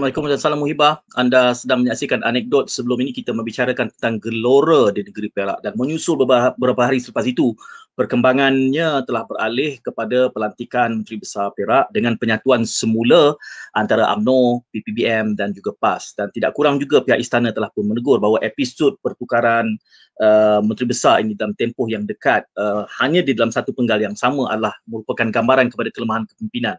Assalamualaikum dan salam muhibah. Anda sedang menyaksikan anekdot sebelum ini kita membicarakan tentang gelora di negeri Perak dan menyusul beberapa, hari selepas itu perkembangannya telah beralih kepada pelantikan Menteri Besar Perak dengan penyatuan semula antara AMNO, PPBM dan juga PAS dan tidak kurang juga pihak istana telah pun menegur bahawa episod pertukaran uh, Menteri Besar ini dalam tempoh yang dekat uh, hanya di dalam satu penggal yang sama adalah merupakan gambaran kepada kelemahan kepimpinan.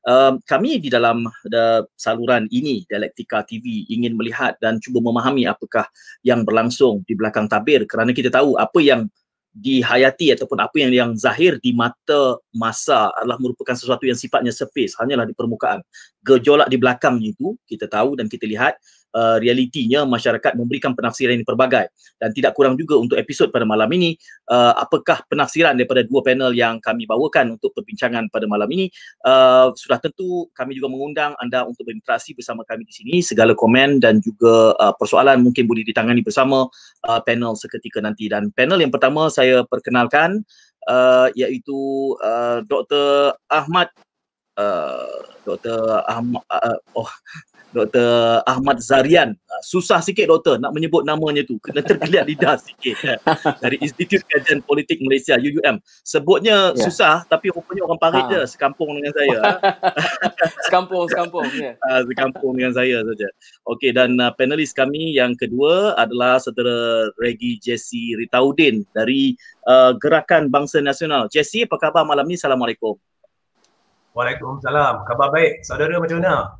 Uh, kami di dalam the saluran ini Dialektika TV ingin melihat dan cuba memahami apakah yang berlangsung di belakang tabir kerana kita tahu apa yang dihayati ataupun apa yang yang zahir di mata masa adalah merupakan sesuatu yang sifatnya surface hanyalah di permukaan. Gejolak di belakangnya itu kita tahu dan kita lihat uh, realitinya masyarakat memberikan penafsiran yang pelbagai dan tidak kurang juga untuk episod pada malam ini uh, apakah penafsiran daripada dua panel yang kami bawakan untuk perbincangan pada malam ini uh, sudah tentu kami juga mengundang anda untuk berinteraksi bersama kami di sini segala komen dan juga uh, persoalan mungkin boleh ditangani bersama uh, panel seketika nanti dan panel yang pertama saya perkenalkan uh, iaitu uh, Dr. Ahmad uh, Dr. Ahmad uh, oh Dr. Ahmad Zarian. Ah, susah sikit doktor nak menyebut namanya tu. Kena tergeliat lidah sikit. Dari Institut Kajian Politik Malaysia, UUM. Sebutnya yeah. susah tapi rupanya orang parit ha. je sekampung dengan saya. sekampung, sekampung. Yeah. Ya. sekampung dengan saya saja. Okey dan uh, panelis kami yang kedua adalah saudara Regi Jesse Ritaudin dari uh, Gerakan Bangsa Nasional. Jesse, apa khabar malam ni? Assalamualaikum. Waalaikumsalam. Khabar baik. Saudara macam mana?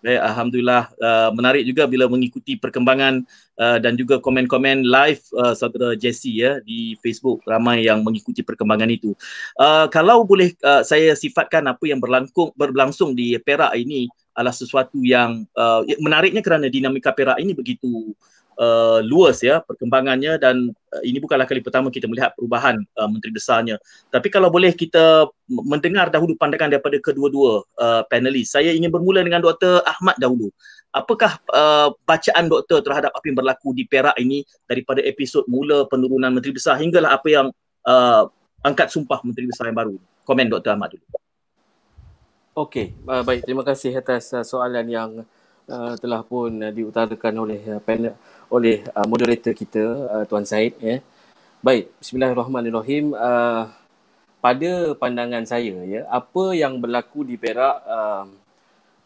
Baik, Alhamdulillah uh, menarik juga bila mengikuti perkembangan uh, dan juga komen-komen live uh, saudara Jesse ya di Facebook ramai yang mengikuti perkembangan itu. Uh, kalau boleh uh, saya sifatkan apa yang berlangsung berlangsung di Perak ini adalah sesuatu yang uh, menariknya kerana dinamika Perak ini begitu uh, luas ya perkembangannya dan uh, ini bukanlah kali pertama kita melihat perubahan uh, menteri besarnya. Tapi kalau boleh kita mendengar dahulu pandangan daripada kedua-dua uh, panelis. Saya ingin bermula dengan Dr Ahmad dahulu. Apakah uh, bacaan doktor terhadap apa yang berlaku di Perak ini daripada episod mula penurunan menteri besar hinggalah apa yang uh, angkat sumpah menteri besar yang baru? Komen Dr Ahmad dulu. Okey, uh, baik. Terima kasih atas uh, soalan yang uh, telah pun uh, diutarakan oleh uh, panel oleh uh, moderator kita uh, Tuan Said ya. Baik, bismillahirrahmanirrahim. Uh, pada pandangan saya ya, apa yang berlaku di Perak uh,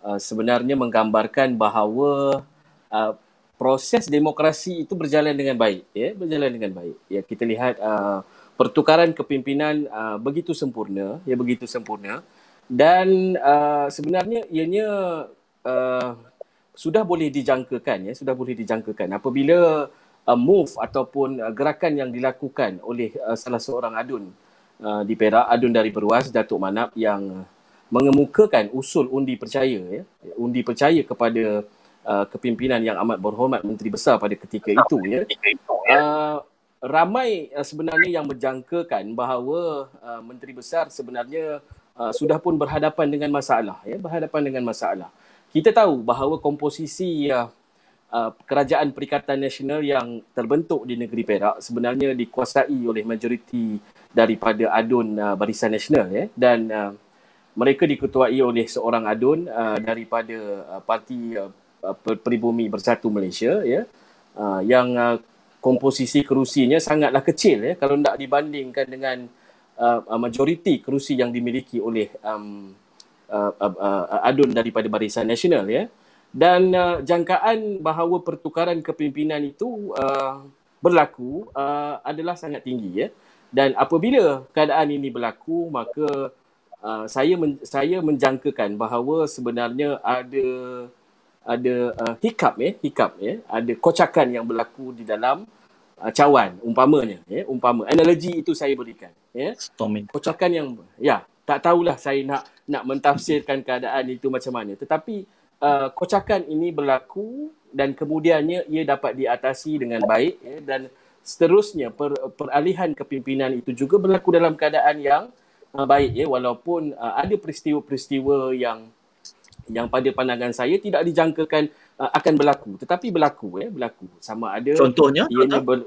uh, sebenarnya menggambarkan bahawa uh, proses demokrasi itu berjalan dengan baik ya, berjalan dengan baik. Ya, kita lihat uh, pertukaran kepimpinan uh, begitu sempurna, ya begitu sempurna dan uh, sebenarnya ianya uh, sudah boleh dijangkakan ya sudah boleh dijangkakan. Apabila uh, move ataupun uh, gerakan yang dilakukan oleh uh, salah seorang adun uh, di Perak adun dari Beruas Datuk Manap yang mengemukakan usul undi percaya ya undi percaya kepada uh, kepimpinan yang amat berhormat menteri besar pada ketika itu ya. Uh, ramai uh, sebenarnya yang menjangkakan bahawa uh, menteri besar sebenarnya uh, sudah pun berhadapan dengan masalah ya berhadapan dengan masalah kita tahu bahawa komposisi uh, uh, kerajaan perikatan nasional yang terbentuk di negeri Perak sebenarnya dikuasai oleh majoriti daripada adun uh, Barisan Nasional ya. Dan uh, mereka diketuai oleh seorang adun uh, daripada uh, parti uh, Peribumi Bersatu Malaysia ya uh, yang uh, komposisi kerusinya sangatlah kecil ya. Kalau tidak dibandingkan dengan uh, majoriti kerusi yang dimiliki oleh um, uh, uh, uh, adun daripada Barisan Nasional ya. Dan uh, jangkaan bahawa pertukaran kepimpinan itu uh, berlaku uh, adalah sangat tinggi ya. Dan apabila keadaan ini berlaku maka uh, saya men- saya menjangkakan bahawa sebenarnya ada ada uh, hikap ya, hikap ya, ada kocakan yang berlaku di dalam uh, cawan umpamanya ya, umpama analogi itu saya berikan ya. Storming. Kocakan yang ya, tak tahulah saya nak nak mentafsirkan keadaan itu macam mana. Tetapi uh, kocakan ini berlaku dan kemudiannya ia dapat diatasi dengan baik ya, dan seterusnya per, peralihan kepimpinan itu juga berlaku dalam keadaan yang uh, baik ya. Walaupun uh, ada peristiwa-peristiwa yang yang pada pandangan saya tidak dijangkakan uh, akan berlaku. Tetapi berlaku ya berlaku. Sama ada contohnya ianya ber,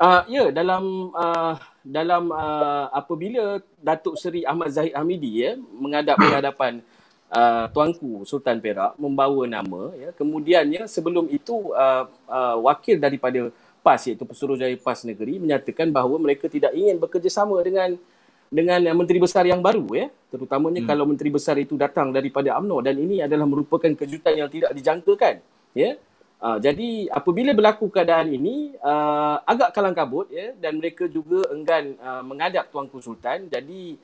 uh, ya dalam uh, dalam uh, apabila Datuk Seri Ahmad Zahid Hamidi ya menghadap berhadapan uh, tuanku Sultan Perak membawa nama ya kemudiannya sebelum itu uh, uh, wakil daripada PAS iaitu Pesuruhjaya PAS Negeri menyatakan bahawa mereka tidak ingin bekerjasama dengan dengan menteri besar yang baru ya terutamanya hmm. kalau menteri besar itu datang daripada AMNO dan ini adalah merupakan kejutan yang tidak dijangkakan ya uh, jadi apabila berlaku keadaan ini uh, agak kalang kabut ya dan mereka juga enggan uh, mengadap tuanku sultan jadi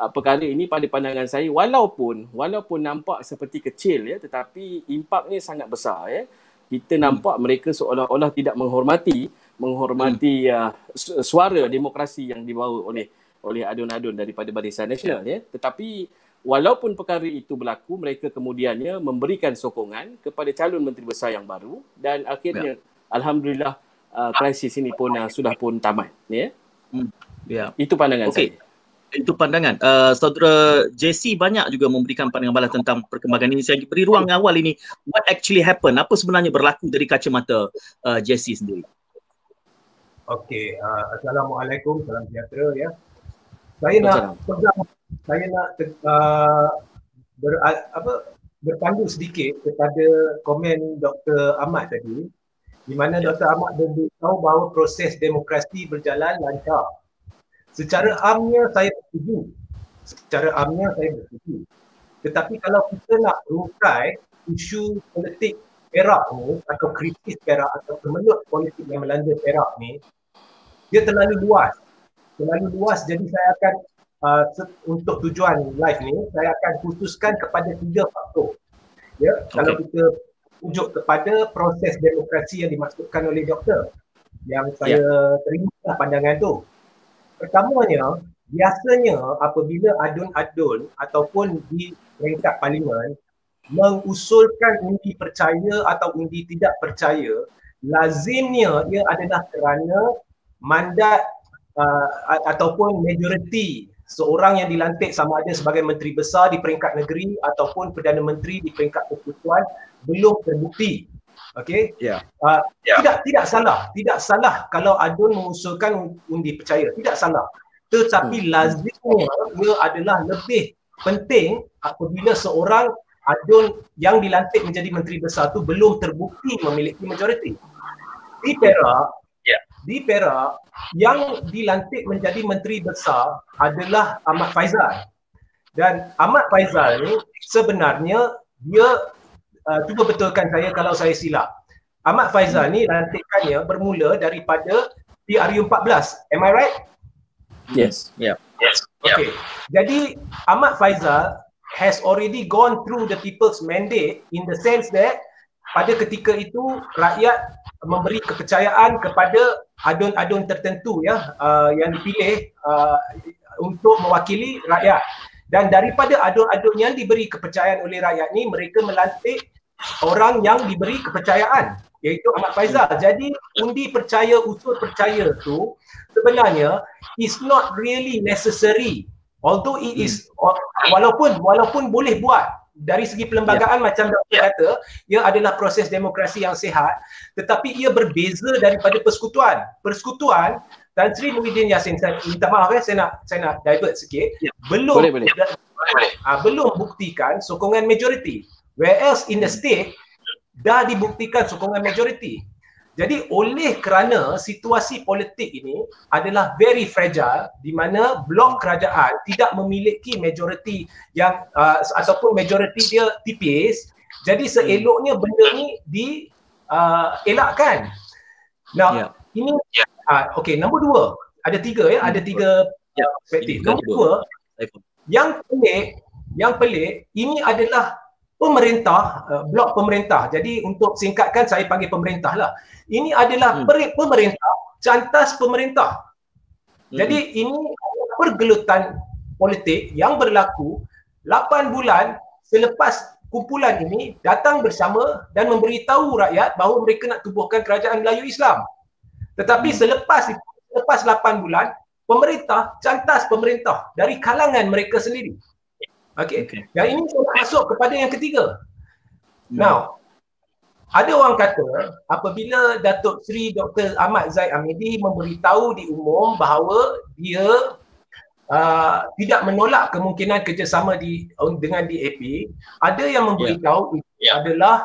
uh, perkara ini pada pandangan saya walaupun walaupun nampak seperti kecil ya tetapi impaknya sangat besar ya kita hmm. nampak mereka seolah-olah tidak menghormati menghormati hmm. uh, suara demokrasi yang dibawa oleh oleh adun-adun daripada Barisan Nasional ya tetapi walaupun perkara itu berlaku mereka kemudiannya memberikan sokongan kepada calon menteri besar yang baru dan akhirnya ya. alhamdulillah uh, krisis ini pun uh, sudah pun tamat ya hmm. ya itu pandangan okay. saya itu pandangan. Uh, saudara JC banyak juga memberikan pandangan balas tentang perkembangan ini. Saya beri ruang awal ini. What actually happened? Apa sebenarnya berlaku dari kacamata uh, JC sendiri? Okey. Uh, Assalamualaikum. Salam sejahtera ya. Saya nak pegang, saya nak uh, ber, apa, berpandu sedikit kepada komen Dr. Ahmad tadi di mana Dr. Ahmad beritahu bahawa proses demokrasi berjalan lancar secara amnya saya bersetuju. Secara amnya saya bersetuju. Tetapi kalau kita nak rungkai isu politik Perak ni atau krisis Perak atau kemelut politik yang melanda Perak ni dia terlalu luas. Terlalu luas jadi saya akan uh, untuk tujuan live ni saya akan khususkan kepada tiga faktor. Ya, okay. kalau kita tunjuk kepada proses demokrasi yang dimaksudkan oleh doktor yang saya yeah. terima pandangan tu. Pertamanya, biasanya apabila adun-adun ataupun di peringkat parlimen mengusulkan undi percaya atau undi tidak percaya, lazimnya ia adalah kerana mandat uh, ataupun majoriti seorang yang dilantik sama ada sebagai menteri besar di peringkat negeri ataupun perdana menteri di peringkat persekutuan belum terbukti. Okey. Ya. Yeah. Uh, yeah. Tidak tidak salah, tidak salah kalau adun mengusulkan undi percaya, tidak salah. Tetapi hmm. lazimnya ia adalah lebih penting apabila seorang adun yang dilantik menjadi menteri besar tu belum terbukti memiliki majoriti. Di Perak. Di Perak yang dilantik menjadi menteri besar adalah Ahmad Faizal. Dan Ahmad Faizal ni sebenarnya dia uh, cuba betulkan saya kalau saya silap. Ahmad Faizal ni lantikannya bermula daripada PRU 14. Am I right? Yes. Yeah. Yes. Okay. Jadi Ahmad Faizal has already gone through the people's mandate in the sense that pada ketika itu rakyat memberi kepercayaan kepada adun-adun tertentu ya uh, yang dipilih uh, untuk mewakili rakyat dan daripada adun-adun yang diberi kepercayaan oleh rakyat ni mereka melantik orang yang diberi kepercayaan iaitu Ahmad Faizal. Jadi undi percaya usul percaya tu sebenarnya is not really necessary. Although it is walaupun walaupun boleh buat dari segi perlembagaan yeah. macam doktor kata ia adalah proses demokrasi yang sihat tetapi ia berbeza daripada persekutuan. Persekutuan dan Sri Muhyiddin Yassin saya minta maaf ya saya nak saya nak divert sikit yeah. belum boleh, boleh. Uh, belum buktikan sokongan majoriti Whereas in the state dah dibuktikan sokongan majoriti. Jadi oleh kerana situasi politik ini adalah very fragile di mana blok kerajaan tidak memiliki majoriti yang uh, ataupun majoriti dia tipis, jadi seeloknya benda ni di uh, elakkan. Now yeah. ini uh, okay nombor dua ada tiga ya ada tiga yeah. perspektif. Nombor dua yang pelik yang pelik ini adalah pemerintah, uh, blok pemerintah. Jadi untuk singkatkan saya panggil pemerintah lah. Ini adalah hmm. pemerintah, cantas pemerintah. Hmm. Jadi ini pergelutan politik yang berlaku 8 bulan selepas kumpulan ini datang bersama dan memberitahu rakyat bahawa mereka nak tubuhkan kerajaan Melayu Islam. Tetapi hmm. selepas selepas 8 bulan, pemerintah, cantas pemerintah dari kalangan mereka sendiri Okay. okay. Yang ini saya masuk kepada yang ketiga. Hmm. Now, ada orang kata apabila Datuk Seri Dr. Ahmad Zaid Amidi memberitahu di umum bahawa dia uh, tidak menolak kemungkinan kerjasama di dengan DAP, ada yang memberitahu yeah. itu yeah. adalah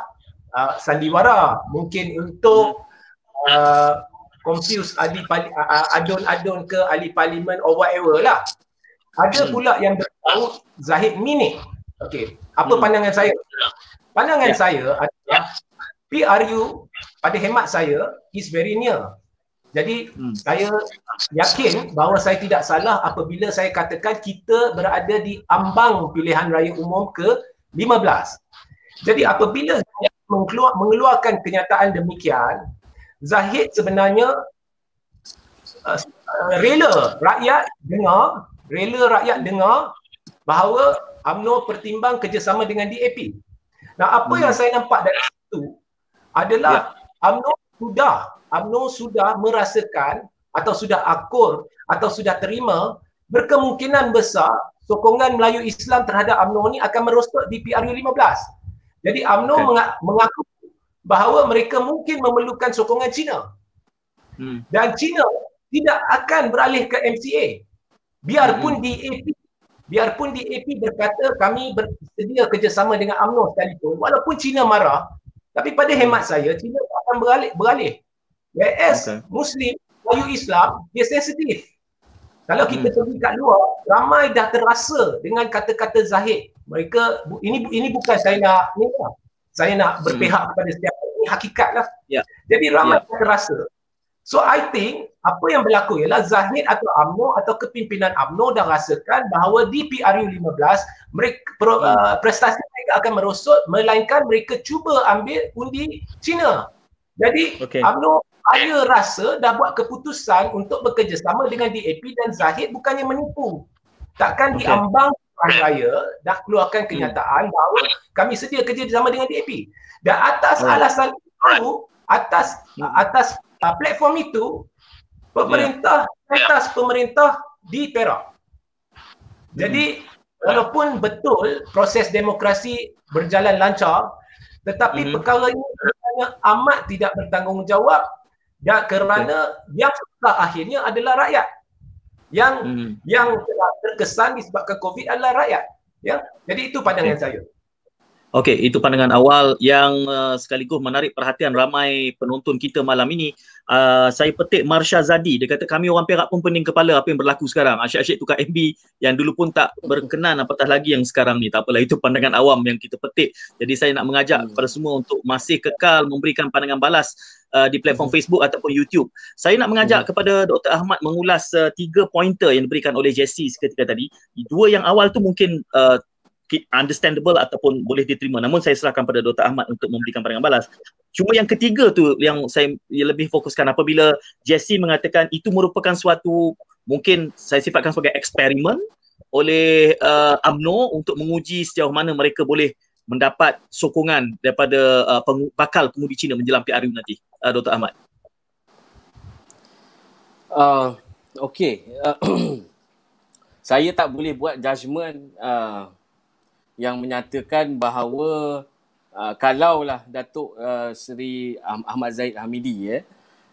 uh, sandiwara mungkin untuk uh, confuse ahli uh, adun-adun ke ahli parlimen or whatever lah. Ada hmm. pula yang beritahu Zahid Minik. Okey, apa hmm. pandangan saya? Pandangan yeah. saya adalah PRU pada hemat saya is very near. Jadi hmm. saya yakin bahawa saya tidak salah apabila saya katakan kita berada di ambang pilihan raya umum ke 15. Jadi apabila mengeluar, mengeluarkan kenyataan demikian, Zahid sebenarnya uh, rela rakyat dengar, rela rakyat dengar bahawa UMNO pertimbang kerjasama dengan DAP. Nah apa hmm. yang saya nampak dari situ adalah ya. UMNO sudah UMNO sudah merasakan atau sudah akur atau sudah terima berkemungkinan besar sokongan Melayu Islam terhadap UMNO ini akan merosot di PRU 15. Jadi UMNO okay. mengaku bahawa mereka mungkin memerlukan sokongan China. Hmm. Dan China tidak akan beralih ke MCA. Biarpun hmm. DAP biarpun DAP berkata kami bersedia kerjasama dengan UMNO sekalipun walaupun China marah tapi pada hemat saya, Cina akan beralih. beralih. Whereas okay. Muslim, Melayu Islam, dia sensitif. Kalau kita hmm. pergi kat luar, ramai dah terasa dengan kata-kata Zahid. Mereka, ini ini bukan saya nak, ni lah. saya nak berpihak hmm. kepada setiap ini hakikat lah. Yeah. Jadi ramai yeah. terasa. So I think apa yang berlaku ialah Zahid atau UMNO atau kepimpinan UMNO dah rasakan bahawa di PRU 15 mereka pro, uh, prestasi mereka akan merosot melainkan mereka cuba ambil undi China. Jadi okay. UMNO saya rasa dah buat keputusan untuk bekerjasama dengan DAP dan Zahid bukannya menipu. Takkan okay. diambang raya dah keluarkan kenyataan hmm. bahawa kami sedia kerja bersama dengan DAP. Dan atas hmm. alasan itu, atas hmm. atas uh, platform itu pemerintah yeah. atas pemerintah di Perak. Jadi hmm. walaupun betul proses demokrasi berjalan lancar tetapi hmm. perkara ini amat tidak bertanggungjawab dan kerana okay. yang akhirnya adalah rakyat. Yang hmm. yang terkesan disebabkan Covid adalah rakyat. Ya. Jadi itu pandangan okay. saya. Okey, itu pandangan awal yang uh, sekaligus menarik perhatian ramai penonton kita malam ini. Uh, saya petik Marsha Zadi. Dia kata kami orang Perak pun pening kepala apa yang berlaku sekarang. Asyik-asyik tukar MB yang dulu pun tak berkenan apatah lagi yang sekarang ni. Tak apalah, itu pandangan awam yang kita petik. Jadi saya nak mengajak hmm. kepada semua untuk masih kekal memberikan pandangan balas uh, di platform hmm. Facebook ataupun YouTube. Saya nak mengajak hmm. kepada Dr. Ahmad mengulas uh, tiga pointer yang diberikan oleh Jesse seketika tadi. Dua yang awal tu mungkin uh, understandable ataupun boleh diterima. Namun saya serahkan pada Dr. Ahmad untuk memberikan pandangan balas. Cuma yang ketiga tu yang saya lebih fokuskan apabila Jesse mengatakan itu merupakan suatu mungkin saya sifatkan sebagai eksperimen oleh uh, AMNO untuk menguji sejauh mana mereka boleh mendapat sokongan daripada uh, peng- bakal pengudi Cina menjelang PRU nanti. Uh, Dr. Ahmad. Uh, okay. Uh, saya tak boleh buat judgement uh, yang menyatakan bahawa uh, kalaulah Datuk uh, Seri Ahmad Zaid Hamidi ya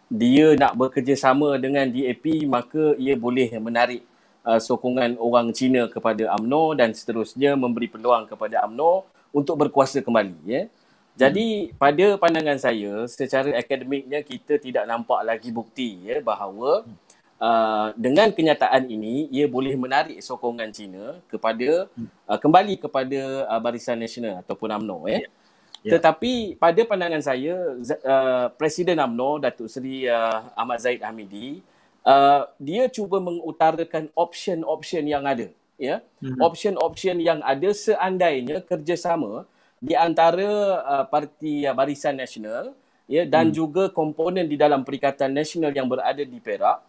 dia nak bekerjasama dengan DAP maka ia boleh menarik uh, sokongan orang Cina kepada AMNO dan seterusnya memberi peluang kepada AMNO untuk berkuasa kembali ya. Jadi hmm. pada pandangan saya secara akademiknya kita tidak nampak lagi bukti ya bahawa hmm uh, dengan kenyataan ini ia boleh menarik sokongan China kepada uh, kembali kepada uh, Barisan Nasional ataupun UMNO ya. Yeah. Yeah. Tetapi pada pandangan saya uh, Presiden UMNO Datuk Seri uh, Ahmad Zaid Hamidi uh, dia cuba mengutarakan option-option yang ada ya. Mm-hmm. Option-option yang ada seandainya kerjasama di antara uh, parti uh, Barisan Nasional ya dan mm. juga komponen di dalam Perikatan Nasional yang berada di Perak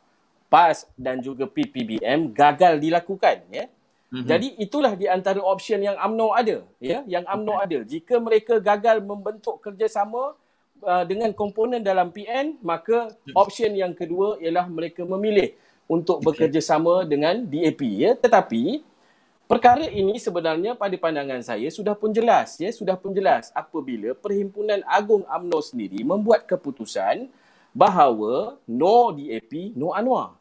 PAS dan juga PPBM gagal dilakukan ya. Mm-hmm. Jadi itulah di antara option yang AMNO ada ya, yang AMNO okay. ada. Jika mereka gagal membentuk kerjasama uh, dengan komponen dalam PN, maka mhm. option yang kedua ialah mereka memilih untuk bekerjasama dengan DAP ya. Tetapi perkara ini sebenarnya pada pandangan saya sudah pun jelas ya, sudah pun jelas apabila Perhimpunan Agung AMNO sendiri membuat keputusan bahawa no DAP, no Anwar.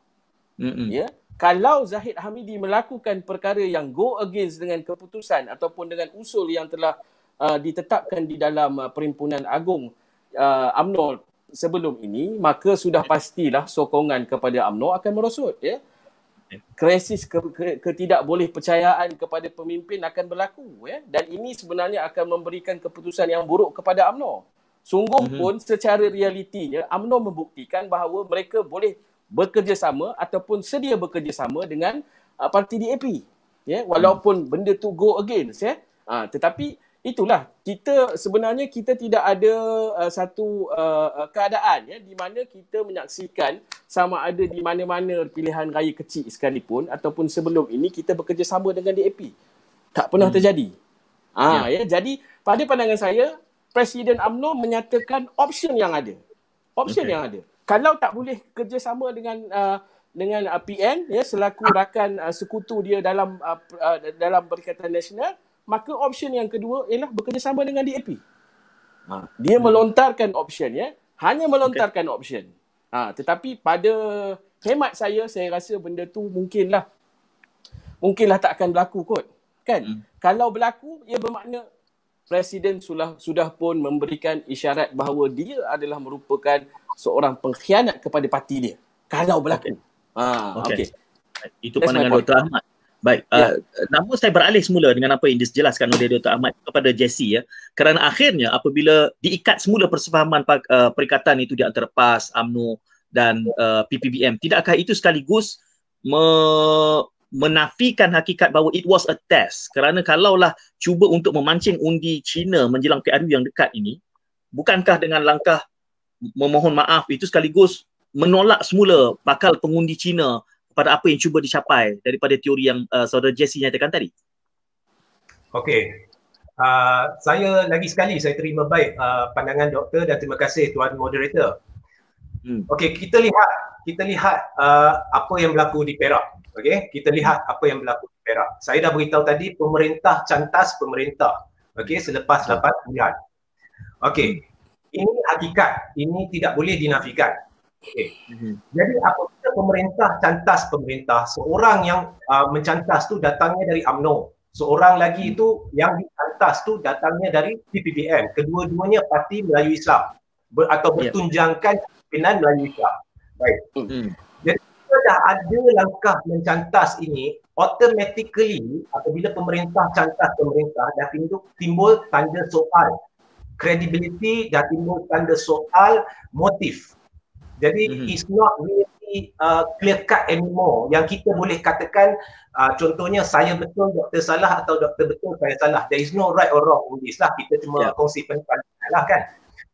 Mm-hmm. Ya. kalau Zahid Hamidi melakukan perkara yang go against dengan keputusan ataupun dengan usul yang telah uh, ditetapkan di dalam uh, Perhimpunan Agung uh, UMNO sebelum ini, maka sudah pastilah sokongan kepada UMNO akan merosot. Ya? Krisis ke, ke, ketidakboleh percayaan kepada pemimpin akan berlaku. Ya? Dan ini sebenarnya akan memberikan keputusan yang buruk kepada UMNO. Sungguh mm-hmm. pun secara realitinya UMNO membuktikan bahawa mereka boleh bekerjasama ataupun sedia bekerjasama dengan uh, parti DAP ya walaupun hmm. benda tu go against ya uh, tetapi itulah kita sebenarnya kita tidak ada uh, satu uh, keadaan ya di mana kita menyaksikan sama ada di mana-mana pilihan raya kecil sekalipun ataupun sebelum ini kita bekerjasama dengan DAP tak pernah hmm. terjadi ah ya. ya jadi pada pandangan saya presiden AMNO menyatakan option yang ada option okay. yang ada kalau tak boleh kerjasama dengan uh, dengan uh, PN ya selaku rakan uh, sekutu dia dalam uh, uh, dalam Perikatan Nasional maka option yang kedua ialah bekerjasama dengan DAP. Ha, dia hmm. melontarkan option ya hanya melontarkan okay. option. Ha, tetapi pada hemat saya saya rasa benda tu mungkinlah mungkinlah tak akan berlaku kot kan hmm. kalau berlaku ia bermakna presiden sudah sudah pun memberikan isyarat bahawa dia adalah merupakan seorang pengkhianat kepada parti dia kalau berlaku. Okay. Ha, okay. okay. Itu That's pandangan Dr. Ahmad. Baik, yeah. uh, namun saya beralih semula dengan apa yang dijelaskan oleh Dr. Ahmad kepada Jesse ya. Kerana akhirnya apabila diikat semula persefahaman uh, perikatan itu di antara PAS, AMNO dan uh, PPBM, tidakkah itu sekaligus me- menafikan hakikat bahawa it was a test? Kerana kalaulah cuba untuk memancing undi China menjelang PRU yang dekat ini, bukankah dengan langkah memohon maaf itu sekaligus menolak semula bakal pengundi Cina pada apa yang cuba dicapai daripada teori yang uh, saudara Jesse nyatakan tadi. Okey. Uh, saya lagi sekali saya terima baik uh, pandangan doktor dan terima kasih tuan moderator. Hmm. Okey, kita lihat kita lihat uh, apa yang berlaku di Perak. Okey, kita lihat apa yang berlaku di Perak. Saya dah beritahu tadi pemerintah cantas pemerintah. Okey, selepas dapat pilihan. Okey, ini hakikat, ini tidak boleh dinafikan. Okay. Mm-hmm. Jadi apabila pemerintah cantas pemerintah, seorang yang uh, mencantas tu datangnya dari AMNO, seorang lagi itu yang dicantas tu datangnya dari PPBM. Kedua-duanya parti Melayu Islam ber, atau ya. bertunjangkan pimpinan Melayu Islam. Baik. Mm-hmm. Jadi kita dah ada langkah mencantas ini, automatically apabila pemerintah cantas pemerintah dah timbul, timbul tanda soal credibility dah timbul tanda soal motif. Jadi mm-hmm. it's not really uh, clear cut anymore. Yang kita boleh katakan uh, contohnya saya betul, doktor salah atau doktor betul, saya salah. There is no right or wrong in this lah. Kita cuma yeah. kongsi pendapat lah kan.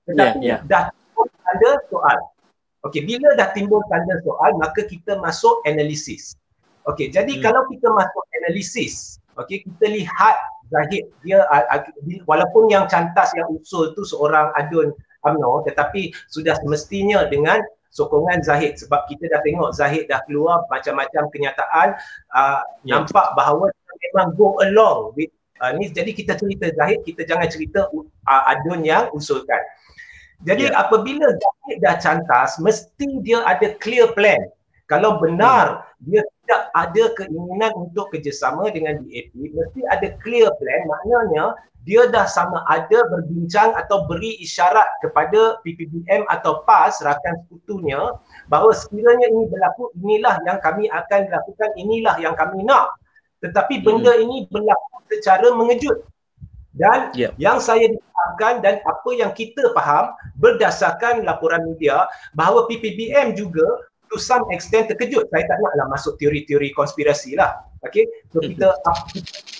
Tetapi yeah, yeah. dah timbul tanda soal. Okey, bila dah timbul tanda soal, maka kita masuk analisis. Okey, jadi hmm. kalau kita masuk analisis, okey, kita lihat Zahid dia walaupun yang cantas yang usul tu seorang adun UMNO tetapi sudah semestinya dengan sokongan Zahid sebab kita dah tengok Zahid dah keluar macam-macam kenyataan uh, yeah. nampak bahawa memang go along with uh, ni jadi kita cerita Zahid kita jangan cerita uh, adun yang usulkan jadi yeah. apabila Zahid dah cantas mesti dia ada clear plan kalau benar hmm. dia tidak ada keinginan untuk kerjasama dengan DAP, mesti ada clear plan. Maknanya dia dah sama ada berbincang atau beri isyarat kepada PPBM atau PAS rakan sekutunya bahawa sekiranya ini berlaku inilah yang kami akan lakukan inilah yang kami nak tetapi benda hmm. ini berlaku secara mengejut dan yep. yang saya diharapkan dan apa yang kita faham berdasarkan laporan media bahawa PPBM juga to some extent terkejut. Saya tak naklah masuk teori-teori konspirasi lah. Okay. So hmm. kita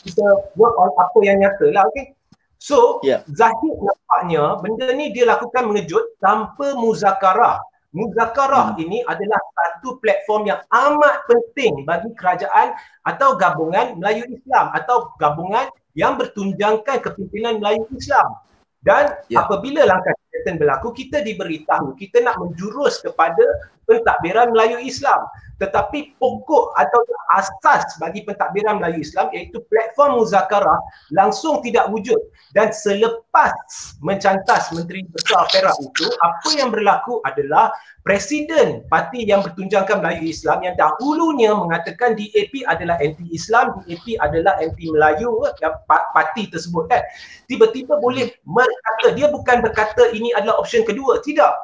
kita work on apa yang nyata lah. Okay. So yeah. Zahid nampaknya benda ni dia lakukan mengejut tanpa muzakarah. Muzakarah hmm. ini adalah satu platform yang amat penting bagi kerajaan atau gabungan Melayu Islam atau gabungan yang bertunjangkan kepimpinan Melayu Islam. Dan yeah. apabila langkah berlaku, kita diberitahu, kita nak menjurus kepada pentadbiran Melayu Islam tetapi pokok atau asas bagi pentadbiran Melayu Islam iaitu platform muzakarah langsung tidak wujud dan selepas mencantas Menteri Besar Perak itu apa yang berlaku adalah Presiden parti yang bertunjangkan Melayu Islam yang dahulunya mengatakan DAP adalah anti-Islam, DAP adalah anti-Melayu parti tersebut kan. Tiba-tiba boleh berkata, dia bukan berkata ini adalah option kedua, tidak.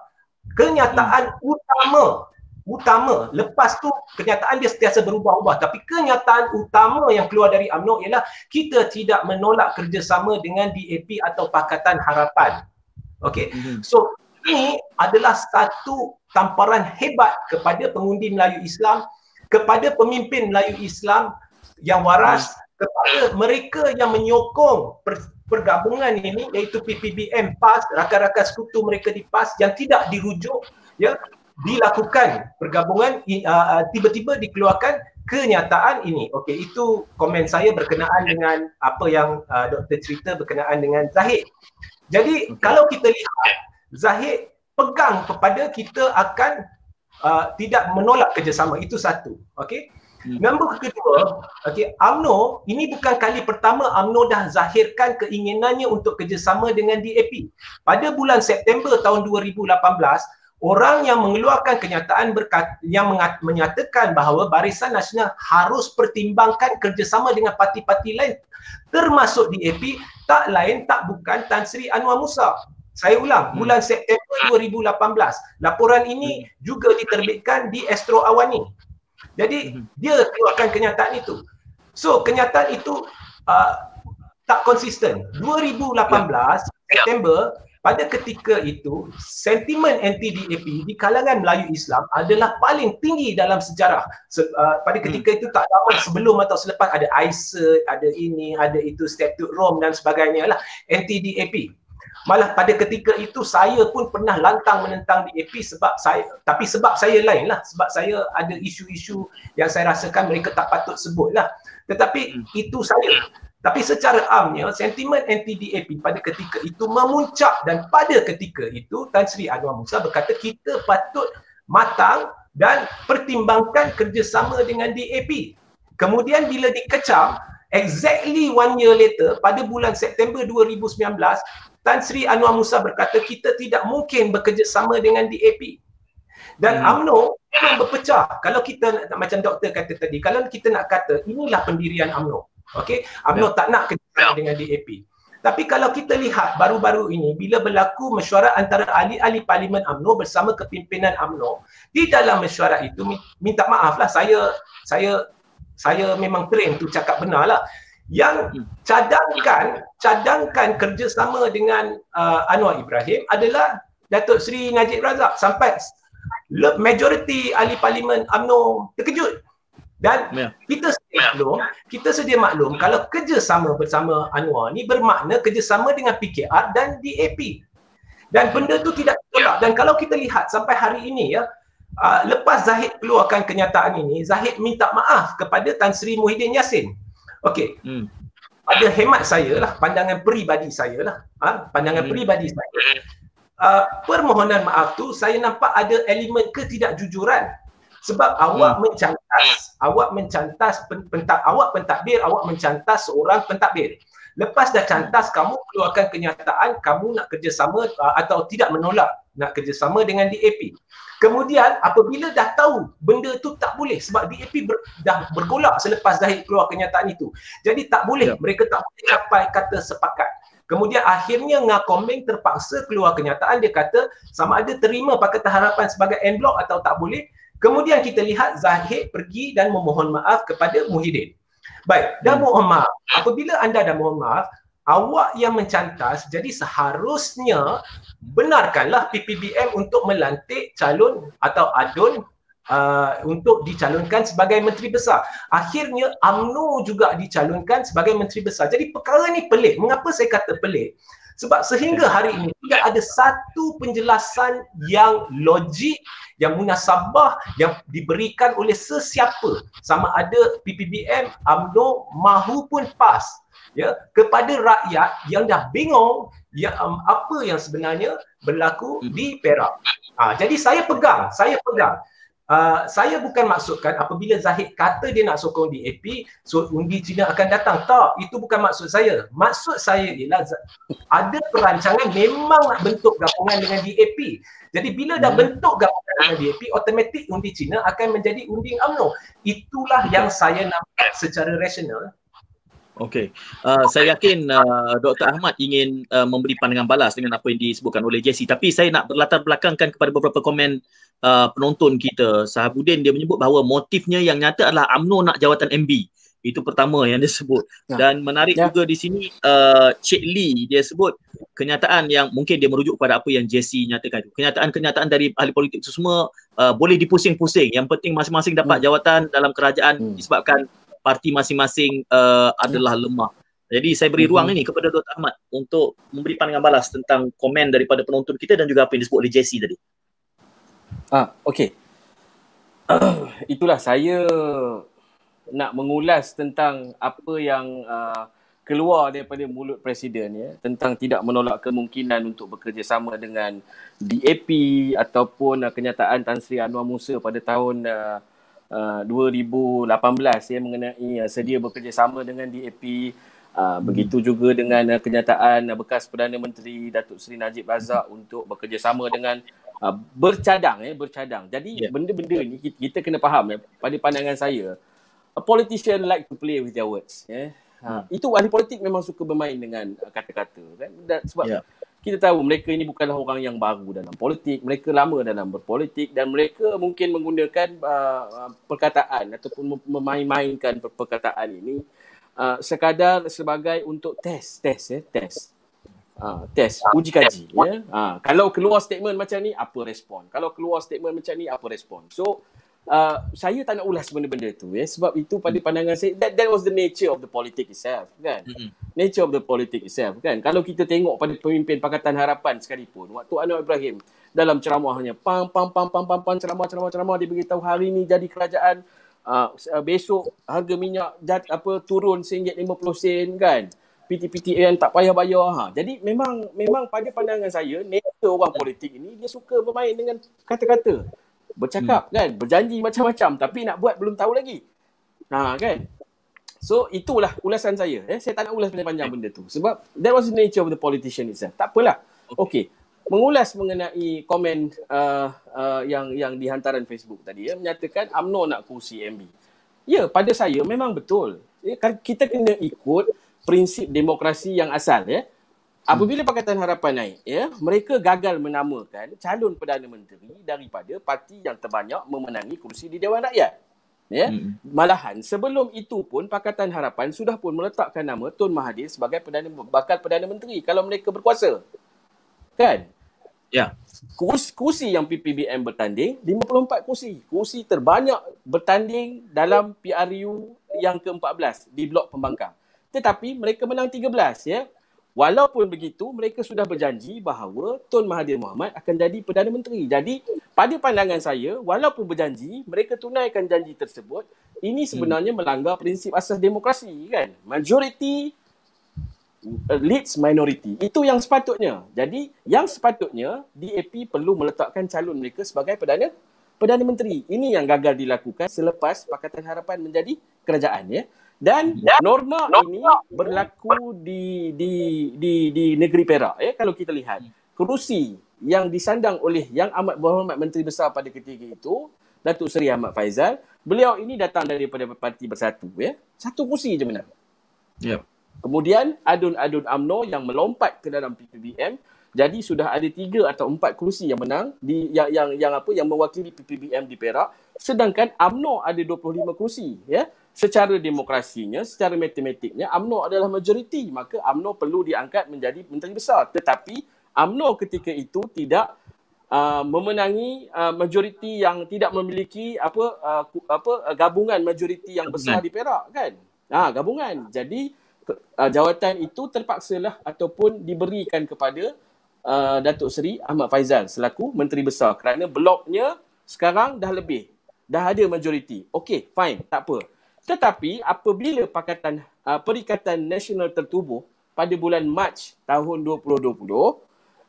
Kenyataan utama utama. Lepas tu kenyataan dia sentiasa berubah-ubah. Tapi kenyataan utama yang keluar dari UMNO ialah kita tidak menolak kerjasama dengan DAP atau Pakatan Harapan. Okay. Mhm. So ini adalah satu tamparan hebat kepada pengundi Melayu Islam, kepada pemimpin Melayu Islam yang waras, kepada mereka yang menyokong pergabungan ini iaitu PPBM PAS, rakan-rakan sekutu mereka di PAS yang tidak dirujuk ya dilakukan pergabungan uh, tiba-tiba dikeluarkan kenyataan ini. Okey, itu komen saya berkenaan dengan apa yang uh, doktor cerita berkenaan dengan Zahid. Jadi kalau kita lihat Zahid pegang kepada kita akan uh, tidak menolak kerjasama itu satu. Okey. Hmm. Nombor kedua, okey, AMNO ini bukan kali pertama AMNO dah zahirkan keinginannya untuk kerjasama dengan DAP. Pada bulan September tahun 2018, orang yang mengeluarkan kenyataan berkat, yang mengat, menyatakan bahawa Barisan Nasional harus pertimbangkan kerjasama dengan parti-parti lain termasuk DAP tak lain tak bukan Tan Sri Anwar Musa. Saya ulang, hmm. bulan September 2018. Laporan ini hmm. juga diterbitkan di Astro Awani. Jadi hmm. dia keluarkan kenyataan itu. So kenyataan itu uh, tak konsisten. 2018 ya. September pada ketika itu sentimen anti DAP di kalangan Melayu Islam adalah paling tinggi dalam sejarah Se, uh, pada ketika hmm. itu tak lama sebelum atau selepas ada ISA ada ini ada itu statut Rom dan sebagainya lah anti DAP malah pada ketika itu saya pun pernah lantang menentang DAP sebab saya tapi sebab saya lain lah sebab saya ada isu-isu yang saya rasakan mereka tak patut sebut lah tetapi hmm. itu saya tapi secara amnya sentimen anti-DAP pada ketika itu memuncak dan pada ketika itu Tan Sri Anwar Musa berkata kita patut matang dan pertimbangkan kerjasama dengan DAP. Kemudian bila dikecam, exactly one year later pada bulan September 2019, Tan Sri Anwar Musa berkata kita tidak mungkin bekerjasama dengan DAP. Dan hmm. UMNO memang berpecah. Kalau kita macam doktor kata tadi, kalau kita nak kata inilah pendirian UMNO. Okey, UMNO yeah. tak nak kerjasama yeah. dengan DAP. Tapi kalau kita lihat baru-baru ini bila berlaku mesyuarat antara ahli-ahli parlimen UMNO bersama kepimpinan UMNO, di dalam mesyuarat itu minta maaf lah saya saya saya memang train tu cakap benar lah. Yang hmm. cadangkan cadangkan kerjasama dengan uh, Anwar Ibrahim adalah Datuk Seri Najib Razak sampai majoriti ahli parlimen UMNO terkejut dan yeah. kita sedia maklum, kita sedia maklum kalau kerjasama bersama Anwar ni bermakna kerjasama dengan PKR dan DAP. Dan benda tu tidak tolak. Dan kalau kita lihat sampai hari ini ya, uh, lepas Zahid keluarkan kenyataan ini, Zahid minta maaf kepada Tan Sri Muhyiddin Yassin. Okey. Hmm. Ada hemat saya lah, pandangan peribadi saya lah. Ha? Pandangan hmm. peribadi saya. Uh, permohonan maaf tu saya nampak ada elemen ketidakjujuran sebab awak hmm. mencantas awak mencantas pen, pentak, awak pentadbir awak mencantas seorang pentadbir lepas dah cantas kamu keluarkan kenyataan kamu nak kerjasama uh, atau tidak menolak nak kerjasama dengan DAP kemudian apabila dah tahu benda tu tak boleh sebab DAP ber, dah bergolak selepas Zahid keluar kenyataan itu jadi tak boleh ya. mereka tak boleh capai kata sepakat Kemudian akhirnya Ngakombeng terpaksa keluar kenyataan dia kata sama ada terima Pakatan Harapan sebagai en block atau tak boleh Kemudian kita lihat Zahid pergi dan memohon maaf kepada Muhyiddin. Baik, dah hmm. mohon maaf. Apabila anda dah mohon maaf, awak yang mencantas jadi seharusnya benarkanlah PPBM untuk melantik calon atau adun uh, untuk dicalonkan sebagai menteri besar. Akhirnya AMNO juga dicalonkan sebagai menteri besar. Jadi perkara ni pelik. Mengapa saya kata pelik? Sebab sehingga hari ini tidak ada satu penjelasan yang logik, yang munasabah yang diberikan oleh sesiapa sama ada PPBM, AMNO mahupun PAS ya kepada rakyat yang dah bingung yang um, apa yang sebenarnya berlaku di Perak. Ha, jadi saya pegang, saya pegang Uh, saya bukan maksudkan apabila Zahid kata dia nak sokong DAP, so undi Cina akan datang. Tak, itu bukan maksud saya. Maksud saya ialah ada perancangan memang nak bentuk gabungan dengan DAP. Jadi bila dah hmm. bentuk gabungan dengan DAP, automatik undi Cina akan menjadi undi UMNO. Itulah yang saya nampak secara rasional Okey. Uh, saya yakin uh, Dr. Ahmad ingin uh, memberi pandangan balas dengan apa yang disebutkan oleh Jesse. Tapi saya nak berlatar belakangkan kepada beberapa komen uh, penonton kita. Sahabudin dia menyebut bahawa motifnya yang nyata adalah UMNO nak jawatan MB. Itu pertama yang dia sebut. Ya. Dan menarik ya. juga di sini uh, Cik Lee dia sebut kenyataan yang mungkin dia merujuk kepada apa yang Jesse nyatakan. Kenyataan-kenyataan dari ahli politik itu semua uh, boleh dipusing-pusing. Yang penting masing-masing dapat hmm. jawatan dalam kerajaan hmm. disebabkan parti masing-masing uh, adalah lemah. Jadi saya beri ruang hmm. ini kepada Dr. Ahmad untuk memberi pandangan balas tentang komen daripada penonton kita dan juga apa yang disebut oleh Jesse tadi. Ah, okey. Uh, itulah saya nak mengulas tentang apa yang uh, keluar daripada mulut presiden ya tentang tidak menolak kemungkinan untuk bekerjasama dengan DAP ataupun uh, kenyataan Tan Sri Anwar Musa pada tahun uh, 2018 uh, ya mengenai uh, sedia bekerjasama dengan DAP uh, hmm. begitu juga dengan uh, kenyataan uh, bekas Perdana Menteri Datuk Seri Najib Razak untuk bekerjasama dengan uh, bercadang ya bercadang jadi yeah. benda-benda ni kita, kita kena faham ya pada pandangan saya a politician like to play with their words ya ha, hmm. itu ahli politik memang suka bermain dengan uh, kata-kata kan sebab yeah kita tahu mereka ini bukanlah orang yang baru dalam politik, mereka lama dalam berpolitik dan mereka mungkin menggunakan uh, perkataan ataupun memain-mainkan perkataan ini uh, sekadar sebagai untuk test, test ya, test. Uh, test, uji kaji ya. Uh, kalau keluar statement macam ni apa respon? Kalau keluar statement macam ni apa respon? So uh, saya tak nak ulas benda-benda tu ya sebab itu pada hmm. pandangan saya that, that was the nature of the politics itself kan mm-hmm. nature of the politics itself kan kalau kita tengok pada pemimpin Pakatan Harapan sekalipun waktu Anwar Ibrahim dalam ceramahnya pam pam pam pam pam pam ceramah ceramah ceramah dia beritahu hari ni jadi kerajaan uh, besok harga minyak jat, apa turun RM1.50 sen kan PTPTN tak payah bayar ha. Jadi memang memang pada pandangan saya nature orang politik ini dia suka bermain dengan kata-kata bercakap hmm. kan? Berjanji macam-macam tapi nak buat belum tahu lagi. Ha kan? So itulah ulasan saya eh? Saya tak nak ulas panjang-panjang benda tu sebab that was the nature of the politician itself. Tak apalah. Okey mengulas mengenai komen uh, uh, yang yang di hantaran Facebook tadi ya menyatakan AMNO nak kursi MB ya pada saya memang betul. Ya, kita kena ikut prinsip demokrasi yang asal ya Apabila Pakatan Harapan naik, ya, mereka gagal menamakan calon Perdana Menteri daripada parti yang terbanyak memenangi kursi di Dewan Rakyat. Ya. Hmm. Malahan sebelum itu pun Pakatan Harapan sudah pun meletakkan nama Tun Mahathir sebagai perdana bakal Perdana Menteri kalau mereka berkuasa. Kan? Ya. Kursi, kursi yang PPBM bertanding 54 kursi. Kursi terbanyak bertanding dalam PRU yang ke-14 di blok pembangkang. Tetapi mereka menang 13 ya. Walaupun begitu, mereka sudah berjanji bahawa Tun Mahathir Mohamad akan jadi Perdana Menteri. Jadi, pada pandangan saya, walaupun berjanji, mereka tunaikan janji tersebut, ini sebenarnya hmm. melanggar prinsip asas demokrasi. kan? Majority uh, leads minority. Itu yang sepatutnya. Jadi, yang sepatutnya, DAP perlu meletakkan calon mereka sebagai Perdana Perdana Menteri. Ini yang gagal dilakukan selepas Pakatan Harapan menjadi kerajaan. ya. Dan ya. norma ini berlaku di di di di negeri Perak eh kalau kita lihat kerusi yang disandang oleh yang amat berhormat menteri besar pada ketika itu Datuk Seri Ahmad Faizal beliau ini datang daripada parti bersatu ya satu kursi je menang. Ya. Kemudian adun-adun AMNO yang melompat ke dalam PPBM jadi sudah ada tiga atau empat kursi yang menang di yang yang yang apa yang mewakili PPBM di Perak sedangkan AMNO ada 25 kursi ya secara demokrasinya, secara matematiknya UMNO adalah majoriti, maka UMNO perlu diangkat menjadi menteri besar. Tetapi UMNO ketika itu tidak uh, memenangi uh, majoriti yang tidak memiliki apa uh, apa uh, gabungan majoriti yang besar di Perak kan. Ha, gabungan. Jadi uh, jawatan itu terpaksalah ataupun diberikan kepada uh, Datuk Seri Ahmad Faizal selaku Menteri Besar kerana bloknya sekarang dah lebih. Dah ada majoriti. Okey, fine, tak apa. Tetapi apabila Pakatan uh, Perikatan Nasional tertubuh pada bulan Mac tahun 2020,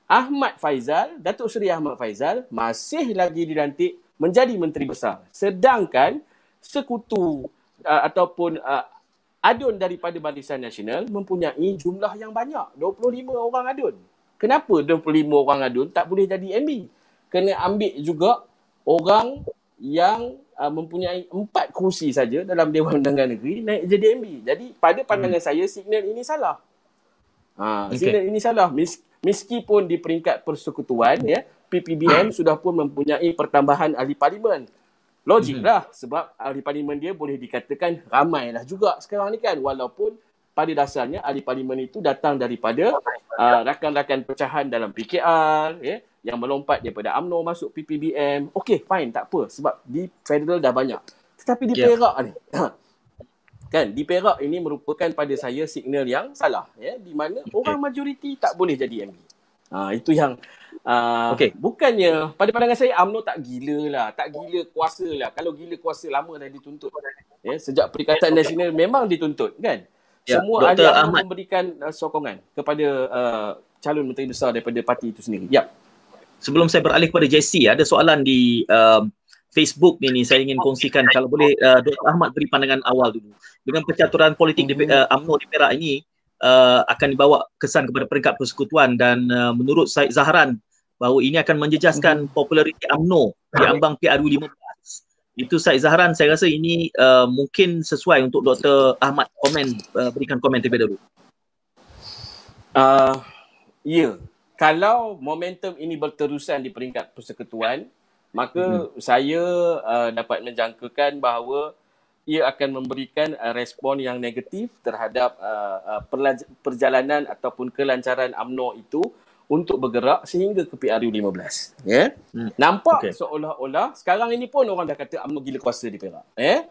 Ahmad Faizal, Datuk Seri Ahmad Faizal masih lagi dilantik menjadi Menteri Besar. Sedangkan sekutu uh, ataupun uh, adun daripada Barisan Nasional mempunyai jumlah yang banyak. 25 orang adun. Kenapa 25 orang adun tak boleh jadi MB? Kena ambil juga orang yang uh, mempunyai empat kursi saja dalam Dewan Undangan Negeri naik jadi MB. Jadi pada pandangan hmm. saya signal ini salah. Ha, okay. signal ini salah. Mis- meskipun di peringkat persekutuan ya PPBM sudah pun mempunyai pertambahan ahli parlimen. Logiklah hmm. sebab ahli parlimen dia boleh dikatakan ramailah juga sekarang ni kan walaupun pada dasarnya ahli parlimen itu datang daripada uh, rakan-rakan pecahan dalam PKR ya yang melompat daripada AMNO masuk PPBM. Okey fine tak apa sebab di federal dah banyak. Tetapi di yeah. Perak ni kan di Perak ini merupakan pada saya signal yang salah ya di mana okay. orang majoriti tak boleh jadi MB. Ha, itu yang uh, okay. bukannya pada pandangan saya UMNO tak gila lah, tak gila kuasa lah. Kalau gila kuasa lama dah dituntut. Ya, sejak Perikatan Nasional memang dituntut kan. Ya, Semua Dr. Ahmad memberikan uh, sokongan kepada uh, calon menteri besar daripada parti itu sendiri. Ya. Sebelum saya beralih kepada JC, ada soalan di uh, Facebook ni, ni saya ingin kongsikan kalau boleh uh, Dr. Ahmad beri pandangan awal dulu. Dengan percaturan politik di uh, UMNO di Perak ini uh, akan dibawa kesan kepada peringkat persekutuan dan uh, menurut Said Zahran bahawa ini akan menjejaskan populariti UMNO di ambang PRU 15. Itu Said Zahran saya rasa ini uh, mungkin sesuai untuk Dr. Ahmad komen uh, berikan komen terlebih dahulu. Uh, ya, kalau momentum ini berterusan di peringkat persekutuan, maka hmm. saya uh, dapat menjangkakan bahawa ia akan memberikan uh, respon yang negatif terhadap uh, uh, perjalanan ataupun kelancaran AMNO itu untuk bergerak sehingga ke PRU 15 ya yeah? hmm. nampak okay. seolah-olah sekarang ini pun orang dah kata AMNO gila kuasa di Perak ya yeah?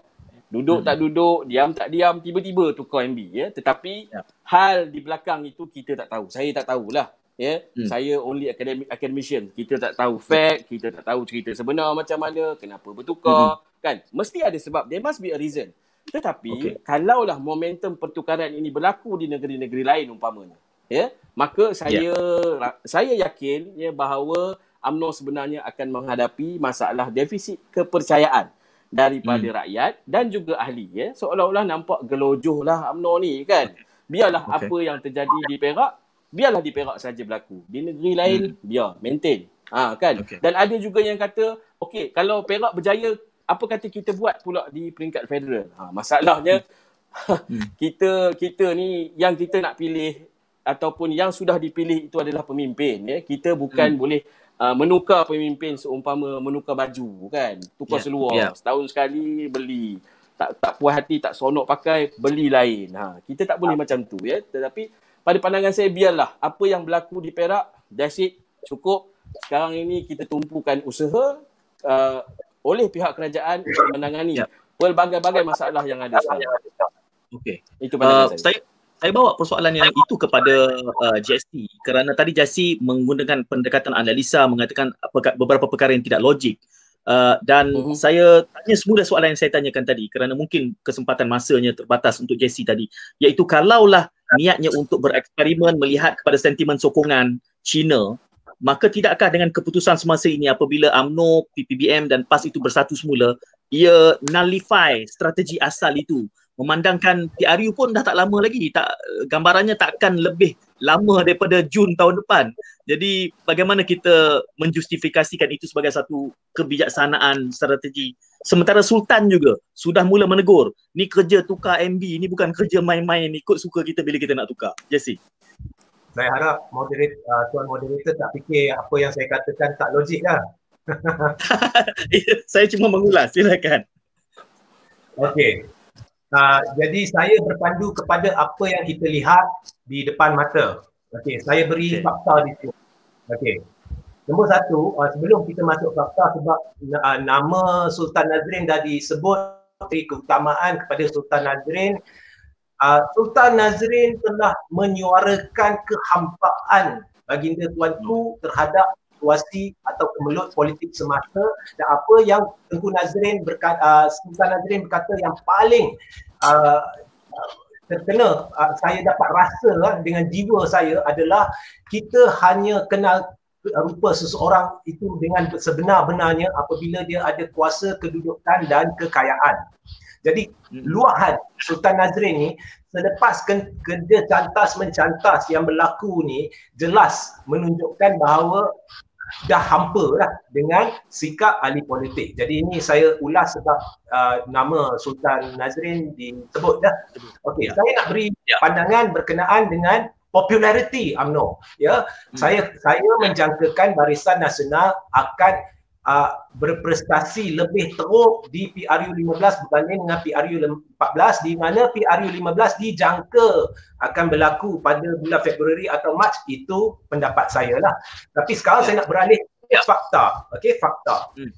duduk hmm. tak duduk diam tak diam tiba-tiba tukar MB ya yeah? tetapi yeah. hal di belakang itu kita tak tahu saya tak tahulah ya yeah? hmm. saya only academic academician kita tak tahu fact kita tak tahu cerita sebenar macam mana kenapa bertukar hmm. kan mesti ada sebab there must be a reason tetapi okay. kalaulah momentum pertukaran ini berlaku di negeri-negeri lain umpamanya ya yeah? maka saya yeah. saya yakin ya bahawa AMNO sebenarnya akan menghadapi masalah defisit kepercayaan daripada hmm. rakyat dan juga ahli ya seolah-olah nampak gelojohlah AMNO ni kan biarlah okay. apa yang terjadi di Perak biarlah di Perak saja berlaku. Di negeri lain, hmm. biar, maintain. Ha, kan? Okay. Dan ada juga yang kata, okey, kalau Perak berjaya, apa kata kita buat pula di peringkat federal? Ha, masalahnya, hmm. kita kita ni yang kita nak pilih ataupun yang sudah dipilih itu adalah pemimpin. Ya? Kita bukan hmm. boleh uh, menukar pemimpin seumpama menukar baju, kan? Tukar yeah. seluar. Yeah. Setahun sekali beli. Tak tak puas hati, tak sonok pakai, beli lain. Ha, kita tak boleh ha. macam tu. ya. Tetapi pada pandangan saya biarlah apa yang berlaku di Perak that's it cukup sekarang ini kita tumpukan usaha uh, oleh pihak kerajaan untuk menangani ya. pelbagai-bagai masalah yang ada sekarang. Okey. Itu pandangan uh, saya. saya. Saya bawa persoalan yang itu kepada uh, JST kerana tadi JST menggunakan pendekatan analisa mengatakan beberapa perkara yang tidak logik. Uh, dan uh-huh. saya tanya semula soalan yang saya tanyakan tadi kerana mungkin kesempatan masanya terbatas untuk JC tadi iaitu kalaulah niatnya untuk bereksperimen melihat kepada sentimen sokongan China maka tidakkah dengan keputusan semasa ini apabila AMNO, PPBM dan PAS itu bersatu semula ia nullify strategi asal itu memandangkan PRU pun dah tak lama lagi tak gambarannya takkan lebih lama daripada Jun tahun depan jadi bagaimana kita menjustifikasikan itu sebagai satu kebijaksanaan strategi Sementara Sultan juga sudah mula menegur, ni kerja tukar MB, ni bukan kerja main-main, ikut suka kita bila kita nak tukar. Jesse. Saya harap moderator, uh, tuan moderator tak fikir apa yang saya katakan tak logik lah. saya cuma mengulas, silakan. Okey. Uh, jadi saya berpandu kepada apa yang kita lihat di depan mata. Okey, saya beri okay. fakta di sini. Okey. Nombor satu, uh, sebelum kita masuk fakta sebab uh, nama Sultan Nazrin dah disebut beri keutamaan kepada Sultan Nazrin uh, Sultan Nazrin telah menyuarakan kehampaan baginda tuanku terhadap situasi atau kemelut politik semasa dan apa yang Tengku Nazrin berkata, uh, Sultan Nazrin berkata yang paling uh, terkena uh, saya dapat rasa uh, dengan jiwa saya adalah kita hanya kenal rupa seseorang itu dengan sebenar-benarnya apabila dia ada kuasa kedudukan dan kekayaan. Jadi hmm. luahan Sultan Nazrin ni selepas kerja cantas mencantas yang berlaku ni jelas menunjukkan bahawa dah hampa lah dengan sikap ahli politik. Jadi ini saya ulas sebab uh, nama Sultan Nazrin disebut dah. Okey, ya. saya nak beri ya. pandangan berkenaan dengan populariti UMNO. Ya, hmm. saya saya menjangkakan Barisan Nasional akan uh, berprestasi lebih teruk di PRU 15 berbanding dengan PRU 14 di mana PRU 15 dijangka akan berlaku pada bulan Februari atau Mac itu pendapat saya lah. Tapi sekarang ya. saya nak beralih fakta. Okey, fakta. Hmm.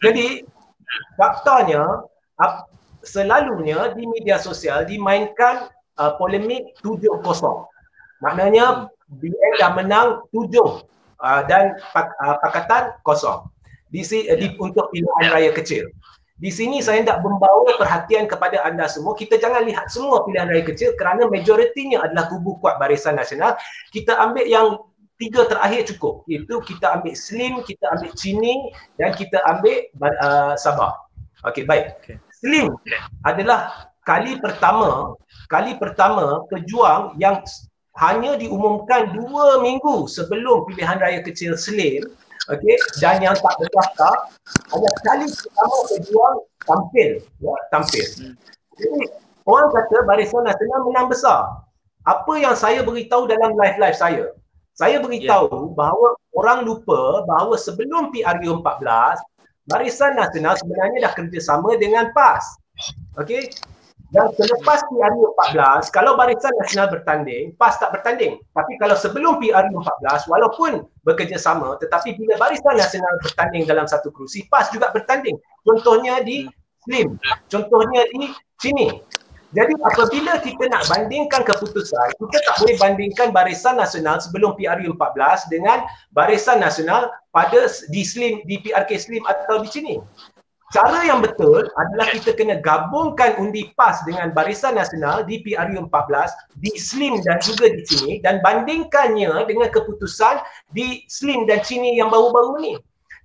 Jadi faktanya selalunya di media sosial dimainkan uh, polemik 7-0. Maknanya hmm. BN dah menang 7 uh, dan pak, uh, pakatan kosong di, uh, di untuk pilihan raya kecil. Di sini saya hendak membawa perhatian kepada anda semua. Kita jangan lihat semua pilihan raya kecil kerana majoritinya adalah kubu kuat Barisan Nasional. Kita ambil yang tiga terakhir cukup. Itu kita ambil Slim, kita ambil Cini dan kita ambil uh, Sabah. Okey, baik. Slim adalah kali pertama kali pertama pejuang yang hanya diumumkan dua minggu sebelum pilihan raya kecil Slim okey dan yang tak berdaftar ada kali pertama pejuang tampil ya tampil jadi orang kata barisan nasional menang besar apa yang saya beritahu dalam live live saya saya beritahu yeah. bahawa orang lupa bahawa sebelum PRU 14 Barisan Nasional sebenarnya dah kerjasama dengan PAS. Okey. Dan selepas PRU 14, kalau Barisan Nasional bertanding, PAS tak bertanding. Tapi kalau sebelum PRU 14, walaupun bekerjasama, tetapi bila Barisan Nasional bertanding dalam satu kerusi, PAS juga bertanding. Contohnya di Slim, contohnya di sini. Jadi apabila kita nak bandingkan keputusan, kita tak boleh bandingkan Barisan Nasional sebelum PRU 14 dengan Barisan Nasional pada di Slim, di PRK Slim atau di sini. Cara yang betul adalah kita kena gabungkan undi PAS dengan Barisan Nasional di PRU 14, di SLIM dan juga di sini dan bandingkannya dengan keputusan di SLIM dan sini yang baru-baru ni.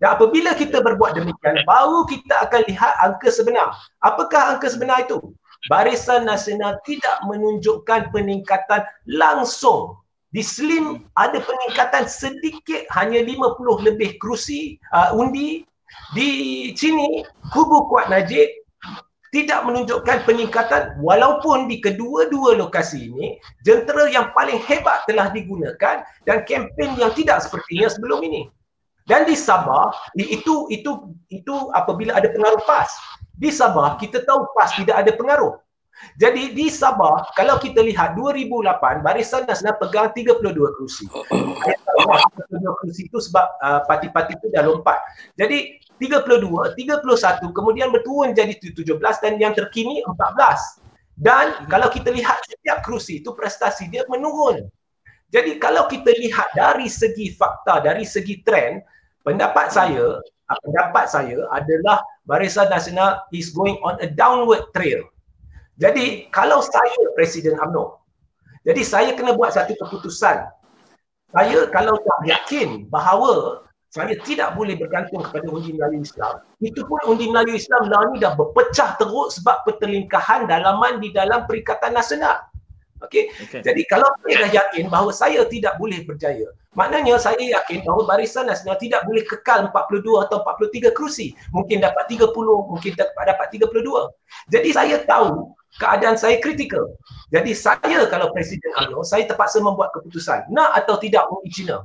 Dan apabila kita berbuat demikian, baru kita akan lihat angka sebenar. Apakah angka sebenar itu? Barisan Nasional tidak menunjukkan peningkatan langsung. Di SLIM ada peningkatan sedikit hanya 50 lebih kerusi uh, undi di sini kubu kuat Najib tidak menunjukkan peningkatan walaupun di kedua-dua lokasi ini jentera yang paling hebat telah digunakan dan kempen yang tidak sepertinya sebelum ini. Dan di Sabah itu itu itu apabila ada pengaruh PAS. Di Sabah kita tahu PAS tidak ada pengaruh. Jadi di Sabah kalau kita lihat 2008 Barisan Nasional pegang 32 kerusi. 32 kerusi itu sebab uh, parti-parti itu dah lompat. Jadi 32, 31 kemudian berturun jadi 17 dan yang terkini 14. Dan kalau kita lihat setiap kerusi itu prestasi dia menurun. Jadi kalau kita lihat dari segi fakta, dari segi trend, pendapat saya, pendapat saya adalah Barisan Nasional is going on a downward trail. Jadi kalau saya Presiden UMNO, jadi saya kena buat satu keputusan. Saya kalau tak yakin bahawa saya tidak boleh bergantung kepada undi Melayu Islam. Itu pun undi Melayu Islam lah ni dah berpecah teruk sebab pertelingkahan dalaman di dalam Perikatan Nasional. Okey. Okay. Jadi kalau saya dah yakin bahawa saya tidak boleh berjaya, maknanya saya yakin bahawa Barisan Nasional tidak boleh kekal 42 atau 43 kerusi. Mungkin dapat 30, mungkin dapat dapat 32. Jadi saya tahu keadaan saya kritikal. Jadi saya kalau Presiden UMNO, saya terpaksa membuat keputusan nak atau tidak undi Cina.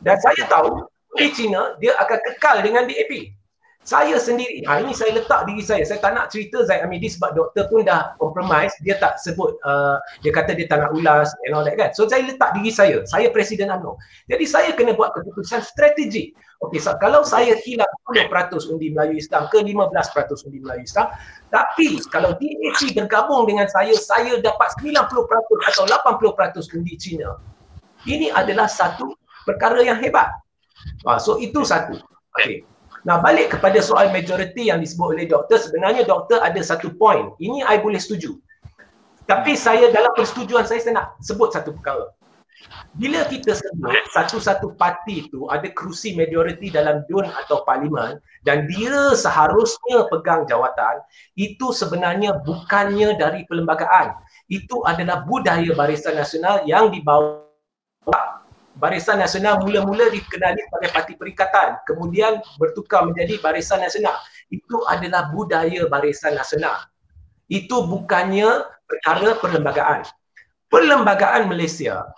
Dan saya tahu undi Cina dia akan kekal dengan DAP. Saya sendiri, ha, ini saya letak diri saya. Saya tak nak cerita Zaid Amidi sebab doktor pun dah compromise. Dia tak sebut, uh, dia kata dia tak nak ulas and all that kan. So saya letak diri saya. Saya Presiden UMNO. Jadi saya kena buat keputusan strategik. Okey, so, kalau saya hilang 10% undi Melayu Islam ke 15% undi Melayu Islam, tapi kalau DAP bergabung dengan saya, saya dapat 90% atau 80% undi Cina. Ini adalah satu perkara yang hebat. Ha, so itu satu. Okey. Nah balik kepada soal majoriti yang disebut oleh doktor, sebenarnya doktor ada satu point. Ini I boleh setuju. Tapi saya dalam persetujuan saya, saya nak sebut satu perkara. Bila kita sebut satu-satu parti itu ada kerusi majoriti dalam DUN atau parlimen dan dia seharusnya pegang jawatan, itu sebenarnya bukannya dari perlembagaan. Itu adalah budaya Barisan Nasional yang dibawa Barisan Nasional mula-mula dikenali sebagai parti perikatan, kemudian bertukar menjadi Barisan Nasional. Itu adalah budaya Barisan Nasional. Itu bukannya perkara perlembagaan. Perlembagaan Malaysia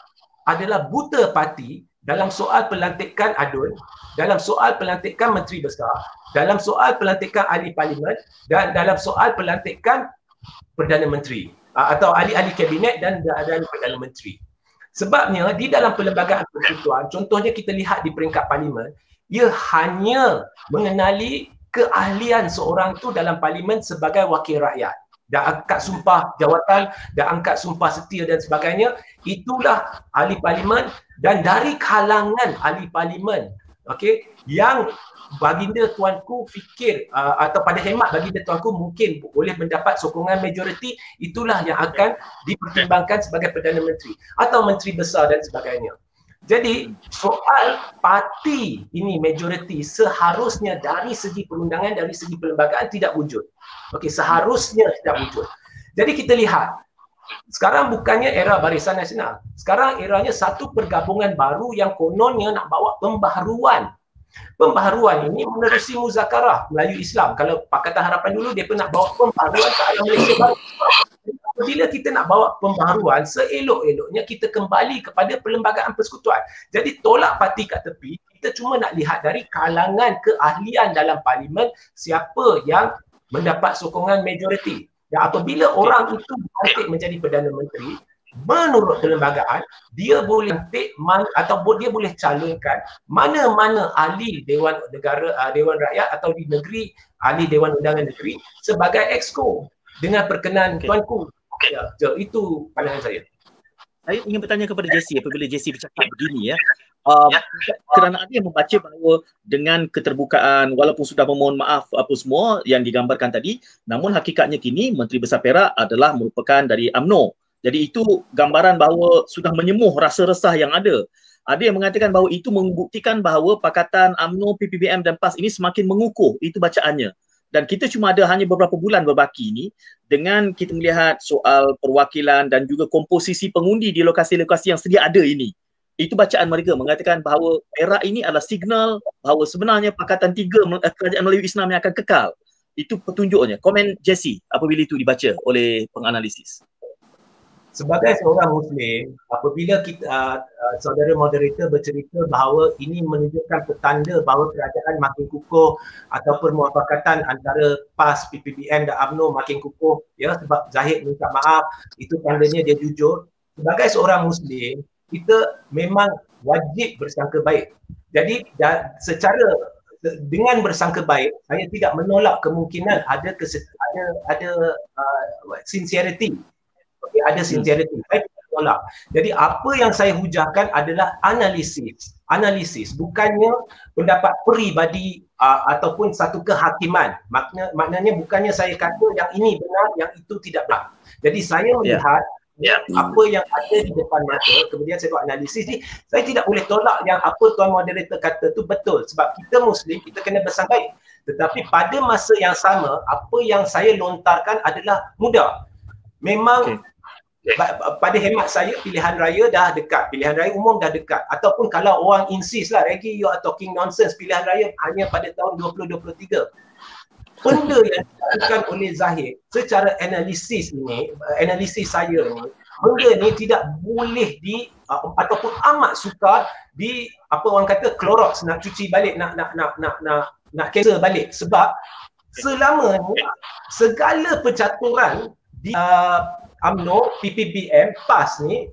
adalah buta parti dalam soal pelantikan adun, dalam soal pelantikan menteri besar, dalam soal pelantikan ahli parlimen dan dalam soal pelantikan Perdana Menteri atau ahli-ahli kabinet dan dan Perdana Menteri. Sebabnya di dalam perlembagaan persekutuan, contohnya kita lihat di peringkat parlimen, ia hanya mengenali keahlian seorang tu dalam parlimen sebagai wakil rakyat. Dan angkat sumpah jawatan, dan angkat sumpah setia dan sebagainya, itulah ahli parlimen dan dari kalangan ahli parlimen okay, yang baginda tuanku fikir uh, atau pada hemat baginda tuanku mungkin boleh mendapat sokongan majoriti itulah yang akan dipertimbangkan sebagai Perdana Menteri atau Menteri Besar dan sebagainya. Jadi soal parti ini majoriti seharusnya dari segi perundangan, dari segi perlembagaan tidak wujud. Okey, seharusnya tidak wujud. Jadi kita lihat sekarang bukannya era Barisan Nasional. Sekarang eranya satu pergabungan baru yang kononnya nak bawa pembaharuan Pembaharuan ini menerusi muzakarah Melayu Islam. Kalau Pakatan Harapan dulu dia pernah bawa pembaharuan ke arah Malaysia baru. Bila kita nak bawa pembaharuan, seelok-eloknya kita kembali kepada perlembagaan persekutuan. Jadi tolak parti kat tepi, kita cuma nak lihat dari kalangan keahlian dalam parlimen siapa yang mendapat sokongan majoriti. Dan apabila orang itu dilantik menjadi Perdana Menteri, menurut perlembagaan dia boleh take man, atau dia boleh calonkan mana-mana ahli Dewan Negara uh, Dewan Rakyat atau di negeri ahli Dewan Undangan Negeri sebagai exco dengan perkenan okay. tuanku. Ya, so, itu pandangan saya. Saya ingin bertanya kepada Jesse apabila Jesse bercakap begini ya. Uh, ya. Kerana ada yang membaca bahawa dengan keterbukaan walaupun sudah memohon maaf apa semua yang digambarkan tadi namun hakikatnya kini Menteri Besar Perak adalah merupakan dari AMNO jadi itu gambaran bahawa sudah menyemuh rasa resah yang ada. Ada yang mengatakan bahawa itu membuktikan bahawa Pakatan UMNO, PPBM dan PAS ini semakin mengukuh. Itu bacaannya. Dan kita cuma ada hanya beberapa bulan berbaki ini dengan kita melihat soal perwakilan dan juga komposisi pengundi di lokasi-lokasi yang sedia ada ini. Itu bacaan mereka mengatakan bahawa era ini adalah signal bahawa sebenarnya Pakatan Tiga eh, Kerajaan Melayu Islam yang akan kekal. Itu petunjuknya. Komen Jesse apabila itu dibaca oleh penganalisis sebagai seorang muslim apabila kita uh, uh, saudara moderator bercerita bahawa ini menunjukkan petanda bahawa kerajaan makin kukuh atau permuafakatan antara PAS, PPBM dan UMNO makin kukuh ya sebab Zahid minta maaf itu tandanya dia jujur. Sebagai seorang muslim kita memang wajib bersangka baik. Jadi da, secara dengan bersangka baik saya tidak menolak kemungkinan ada keses- ada ada uh, sincerity okay, ada hmm. sincerity. Saya tidak tolak. Jadi apa yang saya hujahkan adalah analisis. Analisis bukannya pendapat peribadi uh, ataupun satu kehakiman. Makna, maknanya bukannya saya kata yang ini benar, yang itu tidak benar. Jadi saya ya. melihat yeah. Yeah. apa yang ada di depan mata, kemudian saya buat analisis ni, saya tidak boleh tolak yang apa tuan moderator kata tu betul. Sebab kita Muslim, kita kena bersangkai. Tetapi pada masa yang sama, apa yang saya lontarkan adalah mudah. Memang okay pada hemat saya pilihan raya dah dekat. Pilihan raya umum dah dekat. Ataupun kalau orang insist lah Reggie you are talking nonsense pilihan raya hanya pada tahun 2023 benda yang dilakukan oleh Zahid secara analisis ini analisis saya ni benda ni tidak boleh di uh, ataupun amat sukar di apa orang kata Clorox nak cuci balik nak nak nak nak nak nak cancel balik. Sebab selama ni segala pencaturan di uh, UMNO, PPBM, PAS ni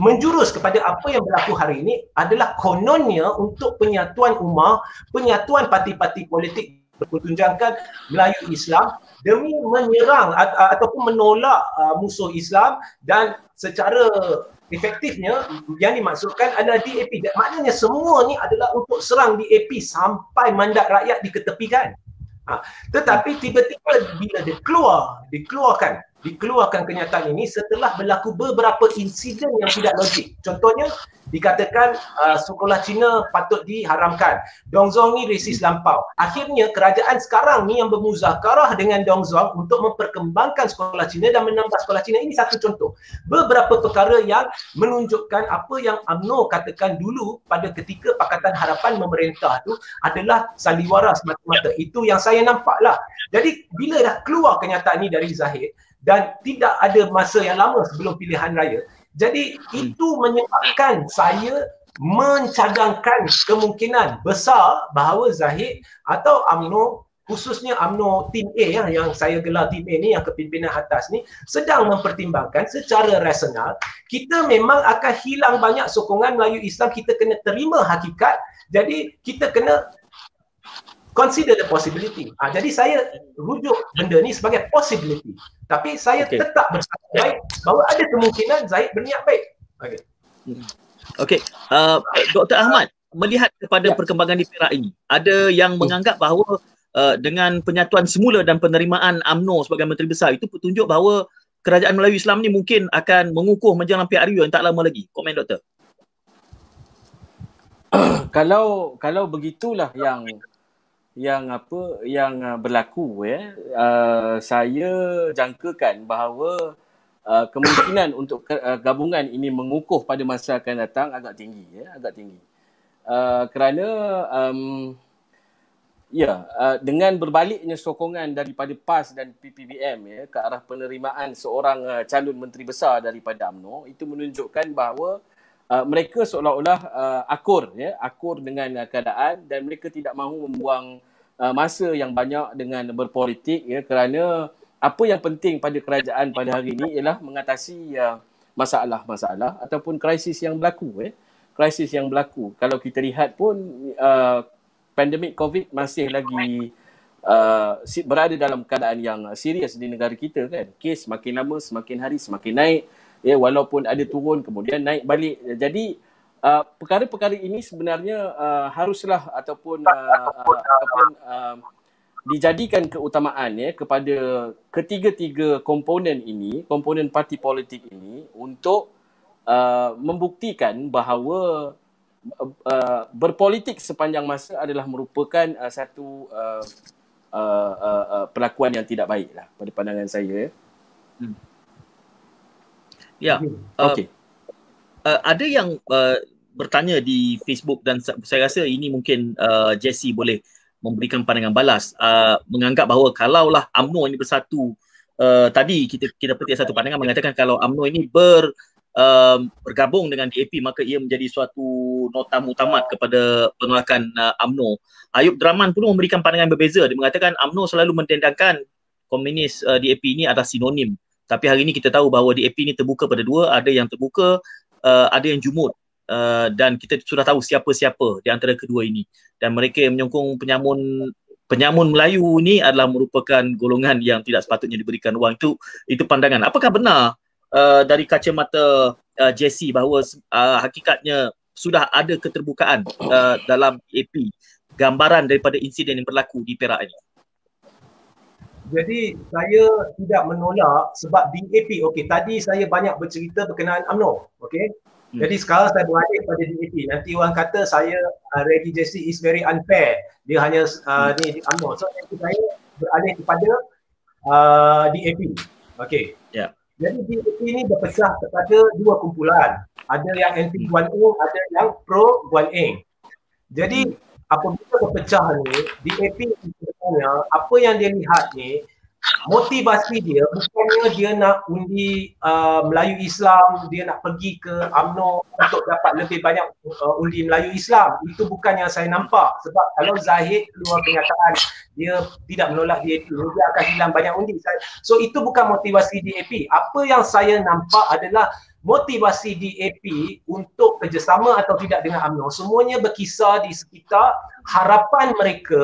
menjurus kepada apa yang berlaku hari ini adalah kononnya untuk penyatuan umat, penyatuan parti-parti politik bertunjangkan Melayu Islam demi menyerang ataupun menolak uh, musuh Islam dan secara efektifnya yang dimaksudkan adalah DAP. Dan maknanya semua ni adalah untuk serang DAP sampai mandat rakyat diketepikan. Ha. Tetapi tiba-tiba bila dia keluar, dikeluarkan, dikeluarkan kenyataan ini setelah berlaku beberapa insiden yang tidak logik. Contohnya, dikatakan uh, sekolah Cina patut diharamkan. Dongzong ni resis lampau. Akhirnya kerajaan sekarang ni yang bermuzakarah dengan Dongzong untuk memperkembangkan sekolah Cina dan menambah sekolah Cina. Ini satu contoh. Beberapa perkara yang menunjukkan apa yang UMNO katakan dulu pada ketika Pakatan Harapan memerintah tu adalah sandiwara semata-mata. Itu yang saya nampaklah. Jadi bila dah keluar kenyataan ini dari Zahid dan tidak ada masa yang lama sebelum pilihan raya, jadi hmm. itu menyebabkan saya mencadangkan kemungkinan besar bahawa Zahid atau AMNO khususnya AMNO Tim A ya, yang saya gelar Tim A ni yang kepimpinan atas ni sedang mempertimbangkan secara rasional kita memang akan hilang banyak sokongan Melayu Islam kita kena terima hakikat jadi kita kena consider the possibility. Ha, jadi saya rujuk benda ni sebagai possibility. Tapi saya okay. tetap bersama baik bahawa ada kemungkinan Zaid berniat baik. Okey. Okey. Uh, Dr. Ahmad, melihat kepada ya. perkembangan di Perak ini, ada yang hmm. menganggap bahawa uh, dengan penyatuan semula dan penerimaan AMNO sebagai Menteri Besar itu petunjuk bahawa kerajaan Melayu Islam ni mungkin akan mengukuh menjelang PRU yang tak lama lagi. Komen Doktor. kalau kalau begitulah yang yang apa yang uh, berlaku ya uh, saya jangkakan bahawa uh, kemungkinan untuk uh, gabungan ini mengukuh pada masa akan datang agak tinggi ya agak tinggi. Uh, kerana um, ya uh, dengan berbaliknya sokongan daripada PAS dan PPBM ya ke arah penerimaan seorang uh, calon menteri besar daripada AMNO itu menunjukkan bahawa Uh, mereka seolah-olah uh, akur ya akur dengan uh, keadaan dan mereka tidak mahu membuang uh, masa yang banyak dengan berpolitik ya kerana apa yang penting pada kerajaan pada hari ini ialah mengatasi uh, masalah-masalah ataupun krisis yang berlaku ya. Krisis yang berlaku. Kalau kita lihat pun uh, pandemik covid masih lagi uh, berada dalam keadaan yang serius di negara kita kan. Kes semakin lama semakin hari semakin naik ya walaupun ada turun kemudian naik balik jadi uh, perkara-perkara ini sebenarnya uh, haruslah ataupun uh, uh, ataupun uh, dijadikan keutamaan ya kepada ketiga-tiga komponen ini komponen parti politik ini untuk uh, membuktikan bahawa uh, berpolitik sepanjang masa adalah merupakan uh, satu uh, uh, uh, uh, perlakuan yang tidak baik lah pada pandangan saya. Hmm. Ya, uh, okay. Uh, ada yang uh, bertanya di Facebook dan saya rasa ini mungkin uh, Jesse boleh memberikan pandangan balas. Uh, menganggap bahawa kalaulah AMNO ini bersatu uh, tadi kita kita petik satu pandangan mengatakan kalau AMNO ini ber uh, bergabung dengan DAP maka ia menjadi suatu nota mutamat kepada penolakan uh, AMNO Ayub Draman pun memberikan pandangan berbeza. Dia mengatakan AMNO selalu mendendangkan komunis uh, DAP ini adalah sinonim tapi hari ini kita tahu bahawa DAP ini terbuka pada dua. Ada yang terbuka uh, ada yang jumut. Uh, dan kita sudah tahu siapa-siapa di antara kedua ini. Dan mereka yang menyokong penyamun penyamun Melayu ini adalah merupakan golongan yang tidak sepatutnya diberikan ruang itu itu pandangan. Apakah benar uh, dari kacamata uh, Jesse bahawa uh, hakikatnya sudah ada keterbukaan uh, dalam AP gambaran daripada insiden yang berlaku di Perak ini jadi saya tidak menolak sebab DAP okey tadi saya banyak bercerita berkenaan UMNO okey Hmm. Jadi sekarang saya beralih pada DAP. Nanti orang kata saya uh, Reggie Jesse is very unfair. Dia hanya uh, hmm. ni UMNO. So nanti saya beralih kepada uh, DAP. Okay. Yeah. Jadi DAP ni berpecah kepada dua kumpulan. Ada yang anti Guan Eng, ada yang pro Guan Eng. Jadi hmm. apabila berpecah ni, DAP sebenarnya apa yang dia lihat ni motivasi dia bukannya dia nak undi uh, Melayu Islam, dia nak pergi ke UMNO untuk dapat lebih banyak uh, undi Melayu Islam. Itu bukan yang saya nampak. Sebab kalau Zahid keluar kenyataan dia tidak menolak DAP, dia akan hilang banyak undi. So itu bukan motivasi DAP. Apa yang saya nampak adalah motivasi DAP untuk kerjasama atau tidak dengan UMNO semuanya berkisar di sekitar harapan mereka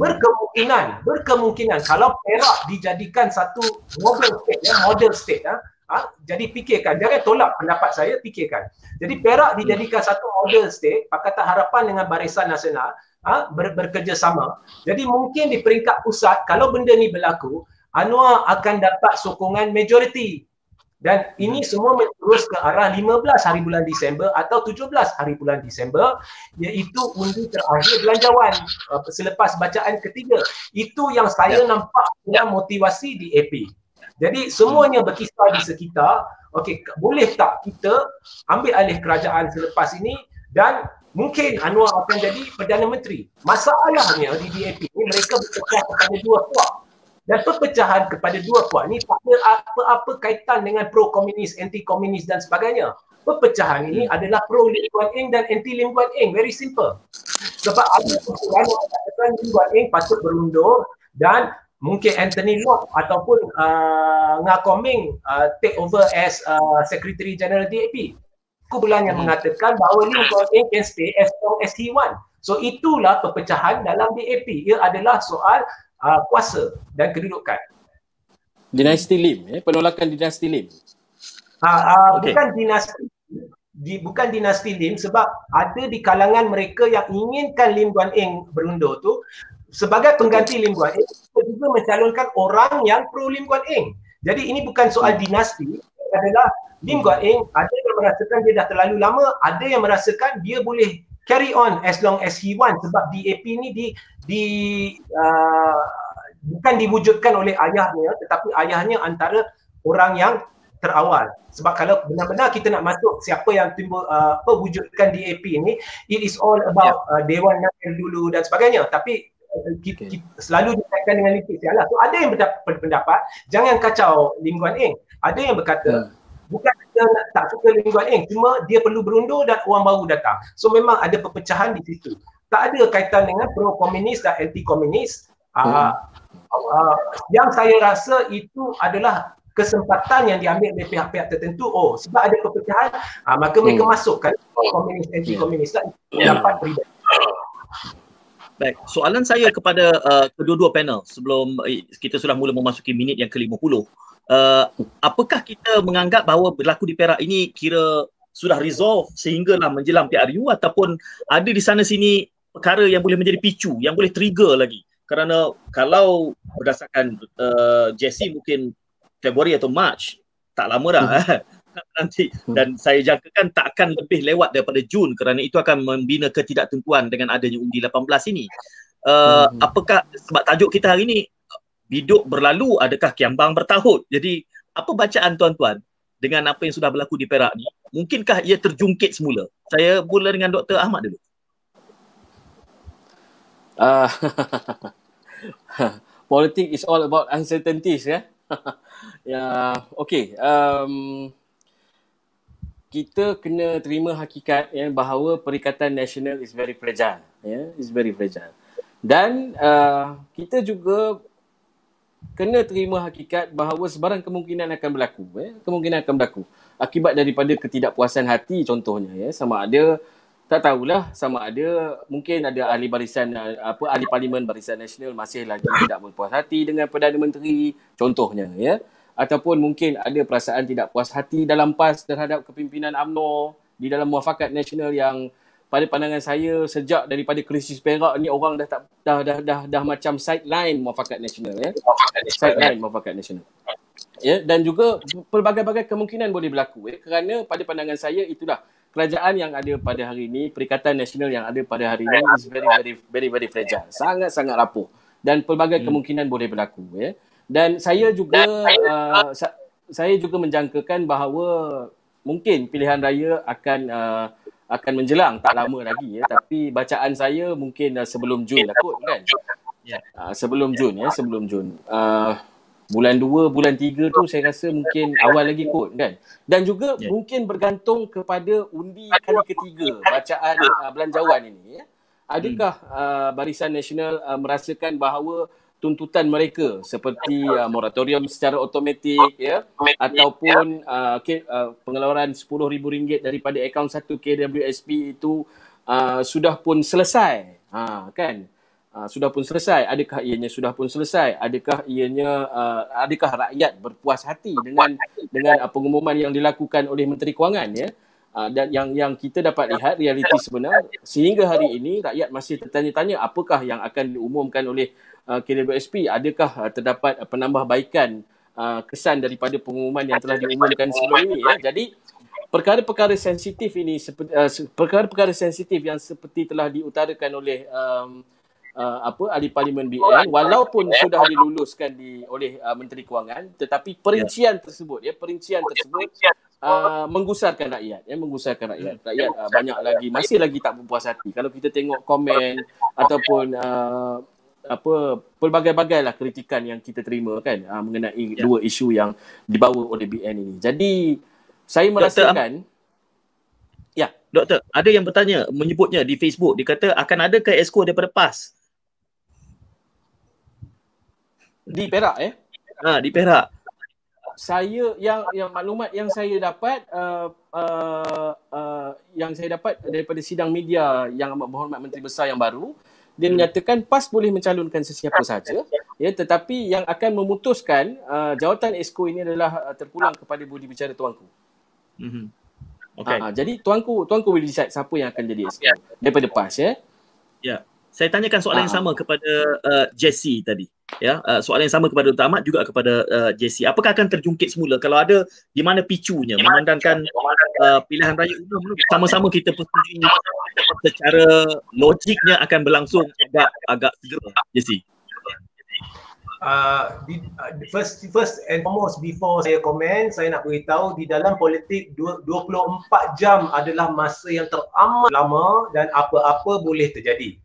berkemungkinan berkemungkinan kalau Perak dijadikan satu model state ya model state ya ha? jadi fikirkan jangan tolak pendapat saya fikirkan jadi Perak dijadikan satu model state Pakatan Harapan dengan Barisan Nasional ha? Ber, bekerjasama jadi mungkin di peringkat pusat kalau benda ni berlaku Anwar akan dapat sokongan majoriti dan ini semua menurus ke arah 15 hari bulan Disember atau 17 hari bulan Disember iaitu undi terakhir belanjawan uh, selepas bacaan ketiga. Itu yang saya ya. nampak dengan motivasi di AP. Jadi semuanya berkisar di sekitar, okey boleh tak kita ambil alih kerajaan selepas ini dan mungkin Anwar akan jadi Perdana Menteri. Masalahnya di DAP ini mereka berpecah kepada dua kuat dan perpecahan kepada dua kuat ni tak ada apa-apa kaitan dengan pro-komunis, anti-komunis dan sebagainya. Perpecahan ini hmm. adalah pro Lim Guan Eng dan anti Lim Guan Eng. Very simple. Sebab ada persoalan yang mengatakan Lim Guan Eng patut berundur dan mungkin Anthony Locke ataupun uh, Nga Koming uh, take over as uh, Secretary General DAP. Kumpulan yang hmm. mengatakan bahawa Lim Guan Eng can stay as long as he want. So itulah perpecahan dalam DAP. Ia adalah soal uh, kuasa dan kedudukan. Dinasti Lim, eh? penolakan dinasti Lim. Uh, uh, okay. Bukan dinasti di, bukan dinasti Lim sebab ada di kalangan mereka yang inginkan Lim Guan Eng berundur tu sebagai pengganti Lim Guan Eng juga mencalonkan orang yang pro Lim Guan Eng. Jadi ini bukan soal dinasti adalah Lim Guan Eng ada yang merasakan dia dah terlalu lama, ada yang merasakan dia boleh carry on as long as he want sebab DAP ni di di uh, bukan diwujudkan oleh ayahnya tetapi ayahnya antara orang yang terawal sebab kalau benar-benar kita nak masuk siapa yang timbul uh, apa wujudkan DAP ni it is all about yeah. uh, Dewan Nakil dulu dan sebagainya tapi uh, kita, okay. kita selalu dikaitkan dengan Lim Sialah. So ada yang berpendapat jangan kacau Lim Guan Eng. Ada yang berkata hmm bukan dia tak suka Lim Guan Eng cuma dia perlu berundur dan orang baru datang so memang ada perpecahan di situ tak ada kaitan dengan pro komunis dan anti komunis hmm. uh, uh, yang saya rasa itu adalah kesempatan yang diambil oleh pihak-pihak tertentu oh sebab ada perpecahan uh, maka mereka hmm. masukkan komunis anti komunis lah yeah. dapat pribadi Baik, soalan saya kepada uh, kedua-dua panel sebelum uh, kita sudah mula memasuki minit yang ke-50 uh, apakah kita menganggap bahawa berlaku di Perak ini kira sudah resolve sehinggalah menjelang PRU ataupun ada di sana sini perkara yang boleh menjadi picu, yang boleh trigger lagi. Kerana kalau berdasarkan uh, Jesse mungkin Februari atau March, tak lama dah hmm. nanti dan saya jangkakan tak akan lebih lewat daripada Jun kerana itu akan membina ketidaktentuan dengan adanya undi 18 ini. Uh, hmm. apakah sebab tajuk kita hari ini biduk berlalu adakah kiambang bertahun jadi apa bacaan tuan-tuan dengan apa yang sudah berlaku di Perak ni mungkinkah ia terjungkit semula saya mula dengan Dr Ahmad dulu uh, politik is all about uncertainties ya? Ya okey um, kita kena terima hakikat ya bahawa perikatan nasional is very fragile ya is very fragile. Dan uh, kita juga kena terima hakikat bahawa sebarang kemungkinan akan berlaku eh kemungkinan akan berlaku. Akibat daripada ketidakpuasan hati contohnya ya sama ada tak tahulah sama ada mungkin ada ahli barisan apa ahli parlimen barisan nasional masih lagi tidak berpuas hati dengan perdana menteri contohnya ya ataupun mungkin ada perasaan tidak puas hati dalam PAS terhadap kepimpinan AMNO di dalam muafakat nasional yang pada pandangan saya sejak daripada krisis Perak ni orang dah tak dah dah dah, dah, macam sideline muafakat nasional ya. Sideline muafakat nasional. Ya dan juga pelbagai-bagai kemungkinan boleh berlaku ya kerana pada pandangan saya itulah kerajaan yang ada pada hari ini, perikatan nasional yang ada pada hari ini is very very very very fragile. Sangat-sangat rapuh dan pelbagai hmm. kemungkinan boleh berlaku ya. Dan saya juga uh, sa- saya juga menjangkakan bahawa mungkin pilihan raya akan uh, akan menjelang tak lama lagi ya tapi bacaan saya mungkin uh, sebelum Jun lah kot kan Ya. Uh, sebelum Jun ya, sebelum Jun. Uh, bulan 2, bulan 3 tu saya rasa mungkin awal lagi kot kan. Dan juga Ya. mungkin bergantung kepada undi kali ketiga bacaan uh, belanjawan ini ya. Adakah uh, Barisan Nasional uh, merasakan bahawa tuntutan mereka seperti uh, moratorium secara automatik ya ataupun uh, ke, uh, pengeluaran RM10,000 daripada akaun satu KWSP itu uh, sudah pun selesai. Ha kan? Uh, sudah pun selesai. Adakah ianya sudah pun selesai? Adakah ianya uh, adakah rakyat berpuas hati dengan dengan uh, pengumuman yang dilakukan oleh Menteri Kewangan ya? Uh, dan yang yang kita dapat lihat realiti sebenar sehingga hari ini rakyat masih tertanya-tanya apakah yang akan diumumkan oleh uh, KWSP adakah uh, terdapat uh, penambahbaikan uh, kesan daripada pengumuman yang telah diumumkan sebelum ini ya jadi perkara-perkara sensitif ini seperti uh, perkara-perkara sensitif yang seperti telah diutarakan oleh um, uh, apa ahli parlimen BN walaupun sudah diluluskan di oleh uh, Menteri Kewangan tetapi perincian tersebut ya perincian tersebut uh, menggusarkan rakyat ya menggusarkan rakyat. Rakyat uh, banyak lagi masih lagi tak berpuas hati. Kalau kita tengok komen ataupun uh, apa pelbagai-bagai lah kritikan yang kita terima kan uh, mengenai Ya. dua isu yang dibawa oleh BN ini. Jadi saya merasakan Doktor, ada yang bertanya menyebutnya di Facebook dia kata akan ada ke esko daripada PAS? Di Perak eh Ha, di Perak. saya yang yang maklumat yang saya dapat uh, uh, uh, yang saya dapat daripada sidang media yang amat berhormat Menteri Besar yang baru dia menyatakan PAS boleh mencalonkan sesiapa saja ya tetapi yang akan memutuskan uh, jawatan esko ini adalah uh, terpulang kepada budi bicara tuanku. Mhm. Okay. Okey. Uh, jadi tuanku tuanku will decide siapa yang akan jadi esko daripada PAS ya. Saya tanyakan soalan yang Ah. sama kepada uh, Jesse tadi. Ya, uh, soalan yang sama kepada Dr. Ahmad juga kepada uh, Jesse. Apakah akan terjungkit semula kalau ada di mana picunya memandangkan uh, pilihan raya umum sama-sama kita persetujui secara logiknya akan berlangsung agak agak segera Jesse. uh, di, uh, first first and foremost before saya komen saya nak beritahu di dalam politik dua- 24 jam adalah masa yang teramat lama dan apa-apa boleh terjadi.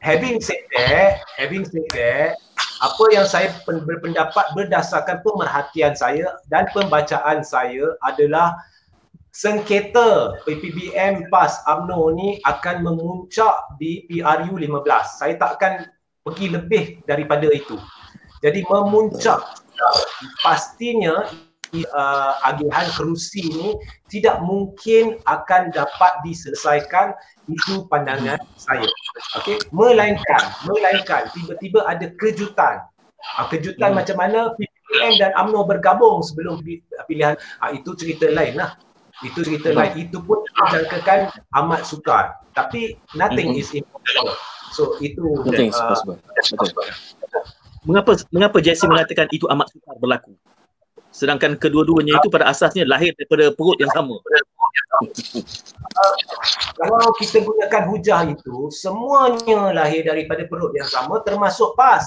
Having said that, having said that, apa yang saya pen- berpendapat berdasarkan pemerhatian saya dan pembacaan saya adalah sengketa PPBM PAS UMNO ni akan memuncak di PRU 15. Saya tak akan pergi lebih daripada itu. Jadi memuncak pastinya uh, agihan kerusi ini tidak mungkin akan dapat diselesaikan itu pandangan saya. Okey, melainkan melainkan tiba-tiba ada kejutan. Uh, kejutan Hmm. macam mana PPM dan UMNO bergabung sebelum pi- pilihan uh, itu cerita lain lah. Itu cerita lain. Itu pun dijangkakan amat sukar. Tapi nothing Mhm. is impossible. So itu Nothing is uh, possible. Betul. Mengapa mengapa Jesse mengatakan itu amat sukar berlaku? Sedangkan kedua-duanya itu pada asasnya lahir daripada perut yang sama. kalau kita gunakan hujah itu semuanya lahir daripada perut yang sama termasuk PAS.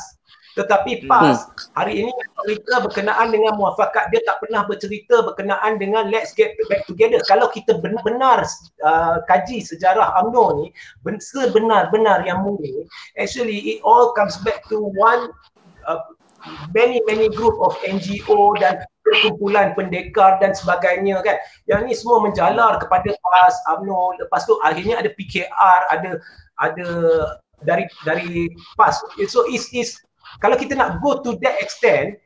Tetapi PAS hari ini cerita berkenaan dengan muafakat dia tak pernah bercerita berkenaan dengan let's get back together. Kalau kita benar-benar uh, kaji sejarah UMNO ni ben- sebenar-benar yang murni actually it all comes back to one uh, many many group of NGO dan perkumpulan pendekar dan sebagainya kan. Yang ni semua menjalar kepada PAS, UMNO, lepas tu akhirnya ada PKR, ada ada dari dari PAS. So is is kalau kita nak go to that extent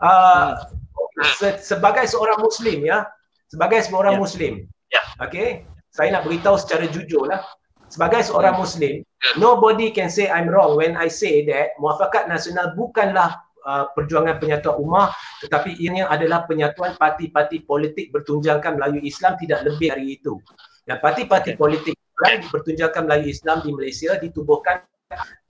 uh, se, sebagai seorang muslim ya, sebagai seorang Ya. muslim. Ya. Okay? Saya nak beritahu secara jujur lah. Sebagai seorang muslim, nobody can say I'm wrong when I say that muafakat nasional bukanlah uh, perjuangan penyatuan ummah tetapi ianya adalah penyatuan parti-parti politik bertunjangkan Melayu Islam tidak lebih dari itu. Dan parti-parti politik yang bertunjangkan Melayu Islam di Malaysia ditubuhkan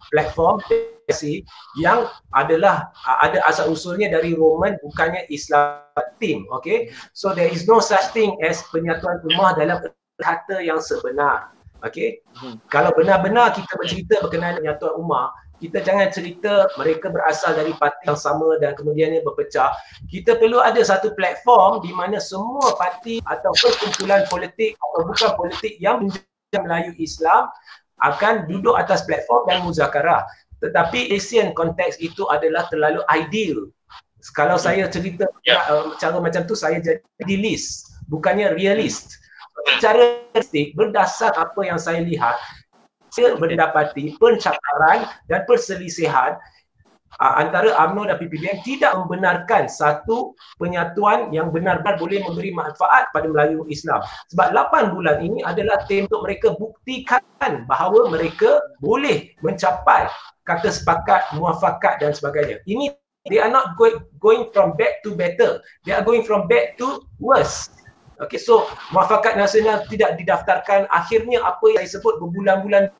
platform PSC yang adalah uh, ada asal usulnya dari Roman bukannya Islam team okay so there is no such thing as penyatuan ummah dalam kata yang sebenar okay Hmm. kalau benar-benar kita bercerita berkenaan penyatuan ummah kita jangan cerita mereka berasal dari parti yang sama dan kemudiannya berpecah. Kita perlu ada satu platform di mana semua parti atau perkumpulan politik atau bukan politik yang menjadi Melayu Islam akan duduk atas platform dan muzakarah. tetapi Asian konteks itu adalah terlalu ideal kalau saya cerita yeah. uh, cara macam tu saya jadi idealist bukannya realist secara realistik berdasar apa yang saya lihat mendapati pencakaran dan perselisihan uh, antara UMNO dan PPBM tidak membenarkan satu penyatuan yang benar-benar boleh memberi manfaat pada Melayu Islam. Sebab 8 bulan ini adalah tim untuk mereka buktikan bahawa mereka boleh mencapai kata sepakat, muafakat dan sebagainya. Ini they are not going going from bad to better. They are going from bad to worse. Okay, so muafakat nasional tidak didaftarkan. Akhirnya apa yang saya sebut berbulan-bulan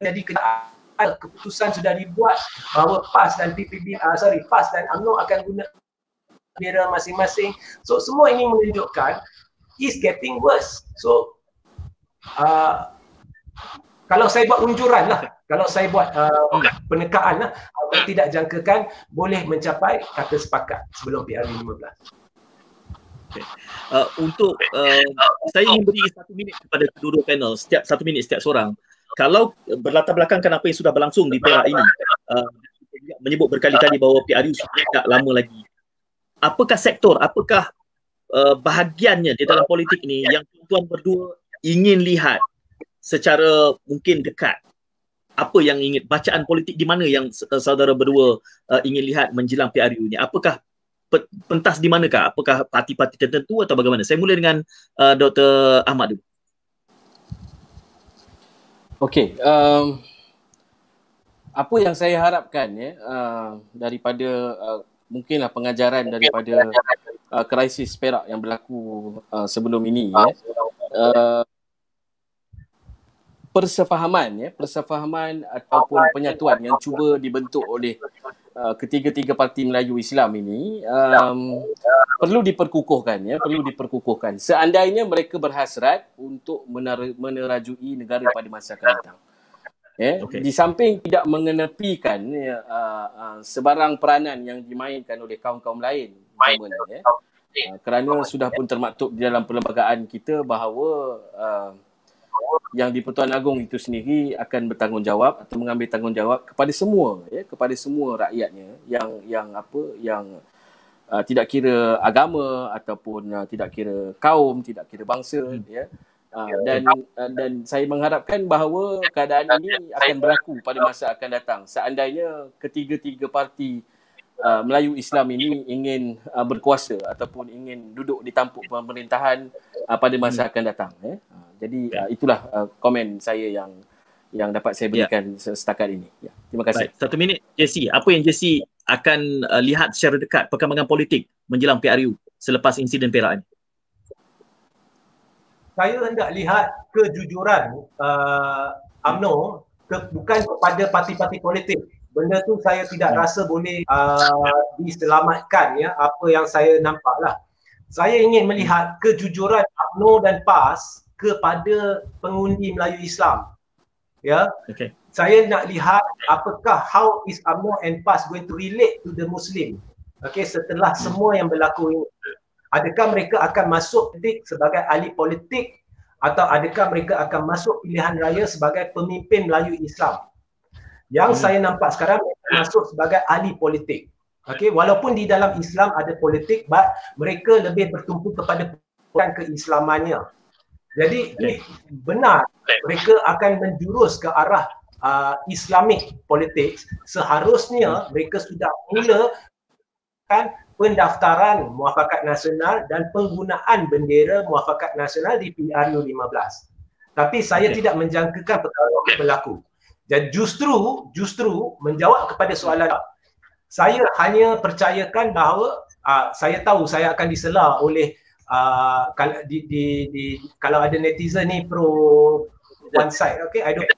jadi kenyataan keputusan sudah dibuat bahawa PAS dan PPB uh, sorry PAS dan UMNO akan guna bendera masing-masing. So semua ini menunjukkan is getting worse. So uh, kalau saya buat unjuran lah, kalau saya buat uh, penekaan lah, uh, tidak jangkakan boleh mencapai kata sepakat sebelum PRU 15. Okay. Uh, untuk uh, saya beri satu minit kepada kedua-dua panel, setiap satu minit setiap seorang kalau berlatar belakangkan apa yang sudah berlangsung di Perak ini uh, menyebut berkali-kali bahawa PRU tidak lama lagi. Apakah sektor apakah uh, bahagiannya di dalam politik ini yang tuan berdua ingin lihat secara mungkin dekat? Apa yang ingin bacaan politik di mana yang uh, saudara berdua uh, ingin lihat menjelang PRU ini? Apakah pentas di manakah? Apakah parti-parti tertentu atau bagaimana? Saya mula dengan uh, Dr Ahmad dulu Okey, um, apa yang saya harapkan ya uh, daripada uh, mungkinlah pengajaran daripada uh, krisis Perak yang berlaku uh, sebelum ini ya. Uh, persefahaman ya, persefahaman ataupun penyatuan yang cuba dibentuk oleh uh, ketiga-tiga parti Melayu Islam ini um, perlu diperkukuhkan ya perlu diperkukuhkan. Seandainya mereka berhasrat untuk mener- menerajui negara pada masa akan datang. Ya okay. di samping tidak mengenepikan ya, uh, uh, sebarang peranan yang dimainkan oleh kaum-kaum lain ya. Uh, kerana sudah pun termaktub di dalam perlembagaan kita bahawa uh, yang di Pertuan Agong itu sendiri akan bertanggungjawab atau mengambil tanggungjawab kepada semua ya kepada semua rakyatnya yang yang apa yang uh, tidak kira agama ataupun uh, tidak kira kaum tidak kira bangsa hmm. ya uh, dan uh, dan saya mengharapkan bahawa keadaan ini akan berlaku pada masa akan datang seandainya ketiga-tiga parti Uh, Melayu Islam ini ingin uh, berkuasa ataupun ingin duduk di tampuk pemerintahan uh, pada masa hmm. akan datang eh. Jadi uh, itulah uh, komen saya yang yang dapat saya ya. berikan ya. setakat ini. Ya. Terima kasih. Baik. Satu minit JC, apa yang JC akan uh, lihat secara dekat perkembangan politik menjelang PRU selepas insiden Perak ini? Saya hendak lihat kejujuran uh, UMNO ke, bukan kepada parti-parti politik benda tu saya tidak hmm. rasa boleh uh, diselamatkan ya apa yang saya nampak lah. Saya ingin melihat kejujuran UMNO dan PAS kepada pengundi Melayu Islam. Ya. Okay. Saya nak lihat apakah how is UMNO and PAS going to relate to the Muslim. Okay, setelah semua yang berlaku ini. Adakah mereka akan masuk politik sebagai ahli politik atau adakah mereka akan masuk pilihan raya sebagai pemimpin Melayu Islam? Yang hmm. saya nampak sekarang masuk sebagai ahli politik. Okey, walaupun di dalam Islam ada politik, but mereka lebih bertumpu kepada keislamannya. Jadi okay. benar mereka akan menjurus ke arah uh, Islamic politics. Seharusnya mereka sudah mula kan pendaftaran muafakat nasional dan penggunaan bendera muafakat nasional di PRU 15. Tapi saya okay. tidak menjangkakan perkara itu berlaku. Dan justru justru menjawab kepada soalan saya hanya percayakan bahawa uh, saya tahu saya akan disela oleh uh, kalau di, di, di kalau ada netizen ni pro one side okay I don't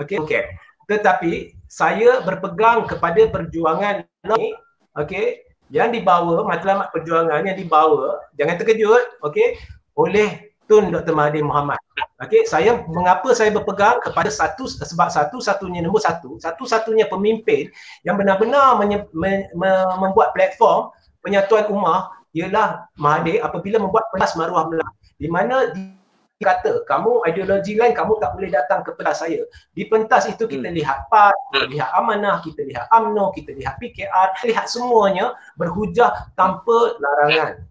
okay okay tetapi saya berpegang kepada perjuangan ni okay yang dibawa matlamat perjuangan yang dibawa jangan terkejut okay oleh Tun Dr. Mahathir Muhammad. Okey, saya mengapa saya berpegang kepada satu sebab satu-satunya nombor satu, satu-satunya pemimpin yang benar-benar menye, me, me, membuat platform penyatuan ummah ialah Mahathir apabila membuat pelas maruah Melayu di mana kata kamu ideologi lain kamu tak boleh datang ke pentas saya. Di pentas itu kita hmm. lihat PAN, kita lihat Amanah, kita lihat AMNO, kita lihat PKR, kita lihat semuanya berhujah tanpa larangan.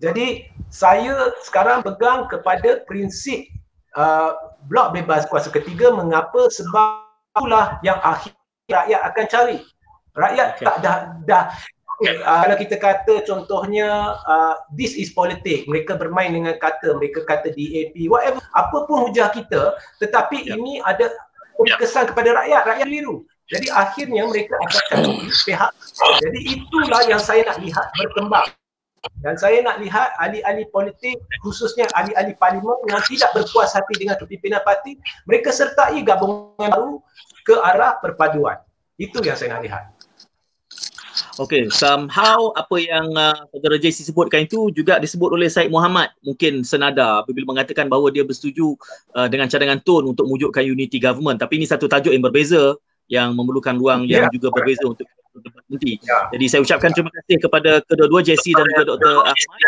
Jadi saya sekarang pegang kepada prinsip uh, blok bebas kuasa ketiga mengapa sebab itulah yang akhir rakyat akan cari. Rakyat okay. tak dah dah uh, kalau kita kata contohnya uh, this is politik mereka bermain dengan kata mereka kata DAP whatever apa pun hujah kita tetapi yeah. ini ada kesan kepada rakyat rakyat biru jadi akhirnya mereka akan pihak jadi itulah yang saya nak lihat berkembang. Dan saya nak lihat ahli-ahli politik khususnya ahli-ahli parlimen yang tidak berpuas hati dengan kepimpinan parti mereka sertai gabungan baru ke arah perpaduan. Itu yang saya nak lihat. Okay, somehow apa yang uh, saudara JC sebutkan itu juga disebut oleh Syed Muhammad mungkin senada apabila mengatakan bahawa dia bersetuju uh, dengan cadangan TUN untuk mewujudkan unity government tapi ini satu tajuk yang berbeza yang memerlukan ruang yeah, yang juga berbeza untuk nanti. Yeah. Jadi saya ucapkan terima kasih kepada kedua-dua JC dan juga Dr. Ahmad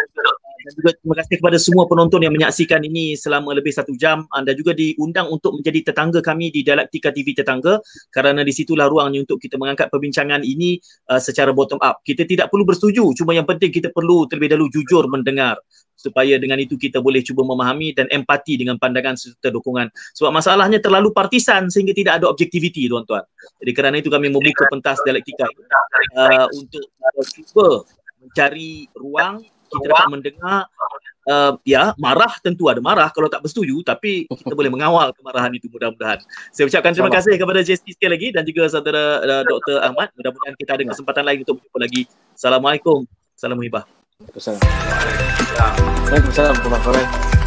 dan juga terima kasih kepada semua penonton yang menyaksikan ini selama lebih satu jam. Anda juga diundang untuk menjadi tetangga kami di Dialektika TV Tetangga kerana di situlah ruangnya untuk kita mengangkat perbincangan ini uh, secara bottom up. Kita tidak perlu bersetuju, cuma yang penting kita perlu terlebih dahulu jujur mendengar supaya dengan itu kita boleh cuba memahami dan empati dengan pandangan serta dukungan. Sebab masalahnya terlalu partisan sehingga tidak ada objektiviti tuan-tuan. Jadi kerana itu kami membuka pentas dialektika uh, untuk uh, cuba mencari ruang kita dapat mendengar uh, ya marah tentu ada marah kalau tak bersetuju tapi kita boleh mengawal kemarahan itu mudah-mudahan. Saya ucapkan terima kasih kepada JST sekali lagi dan juga saudara uh, Dr. Ahmad. Mudah-mudahan kita ada kesempatan lain untuk berjumpa lagi. Assalamualaikum. Salam hibah. Waalaikumsalam. Waalaikumsalam. Waalaikumsalam.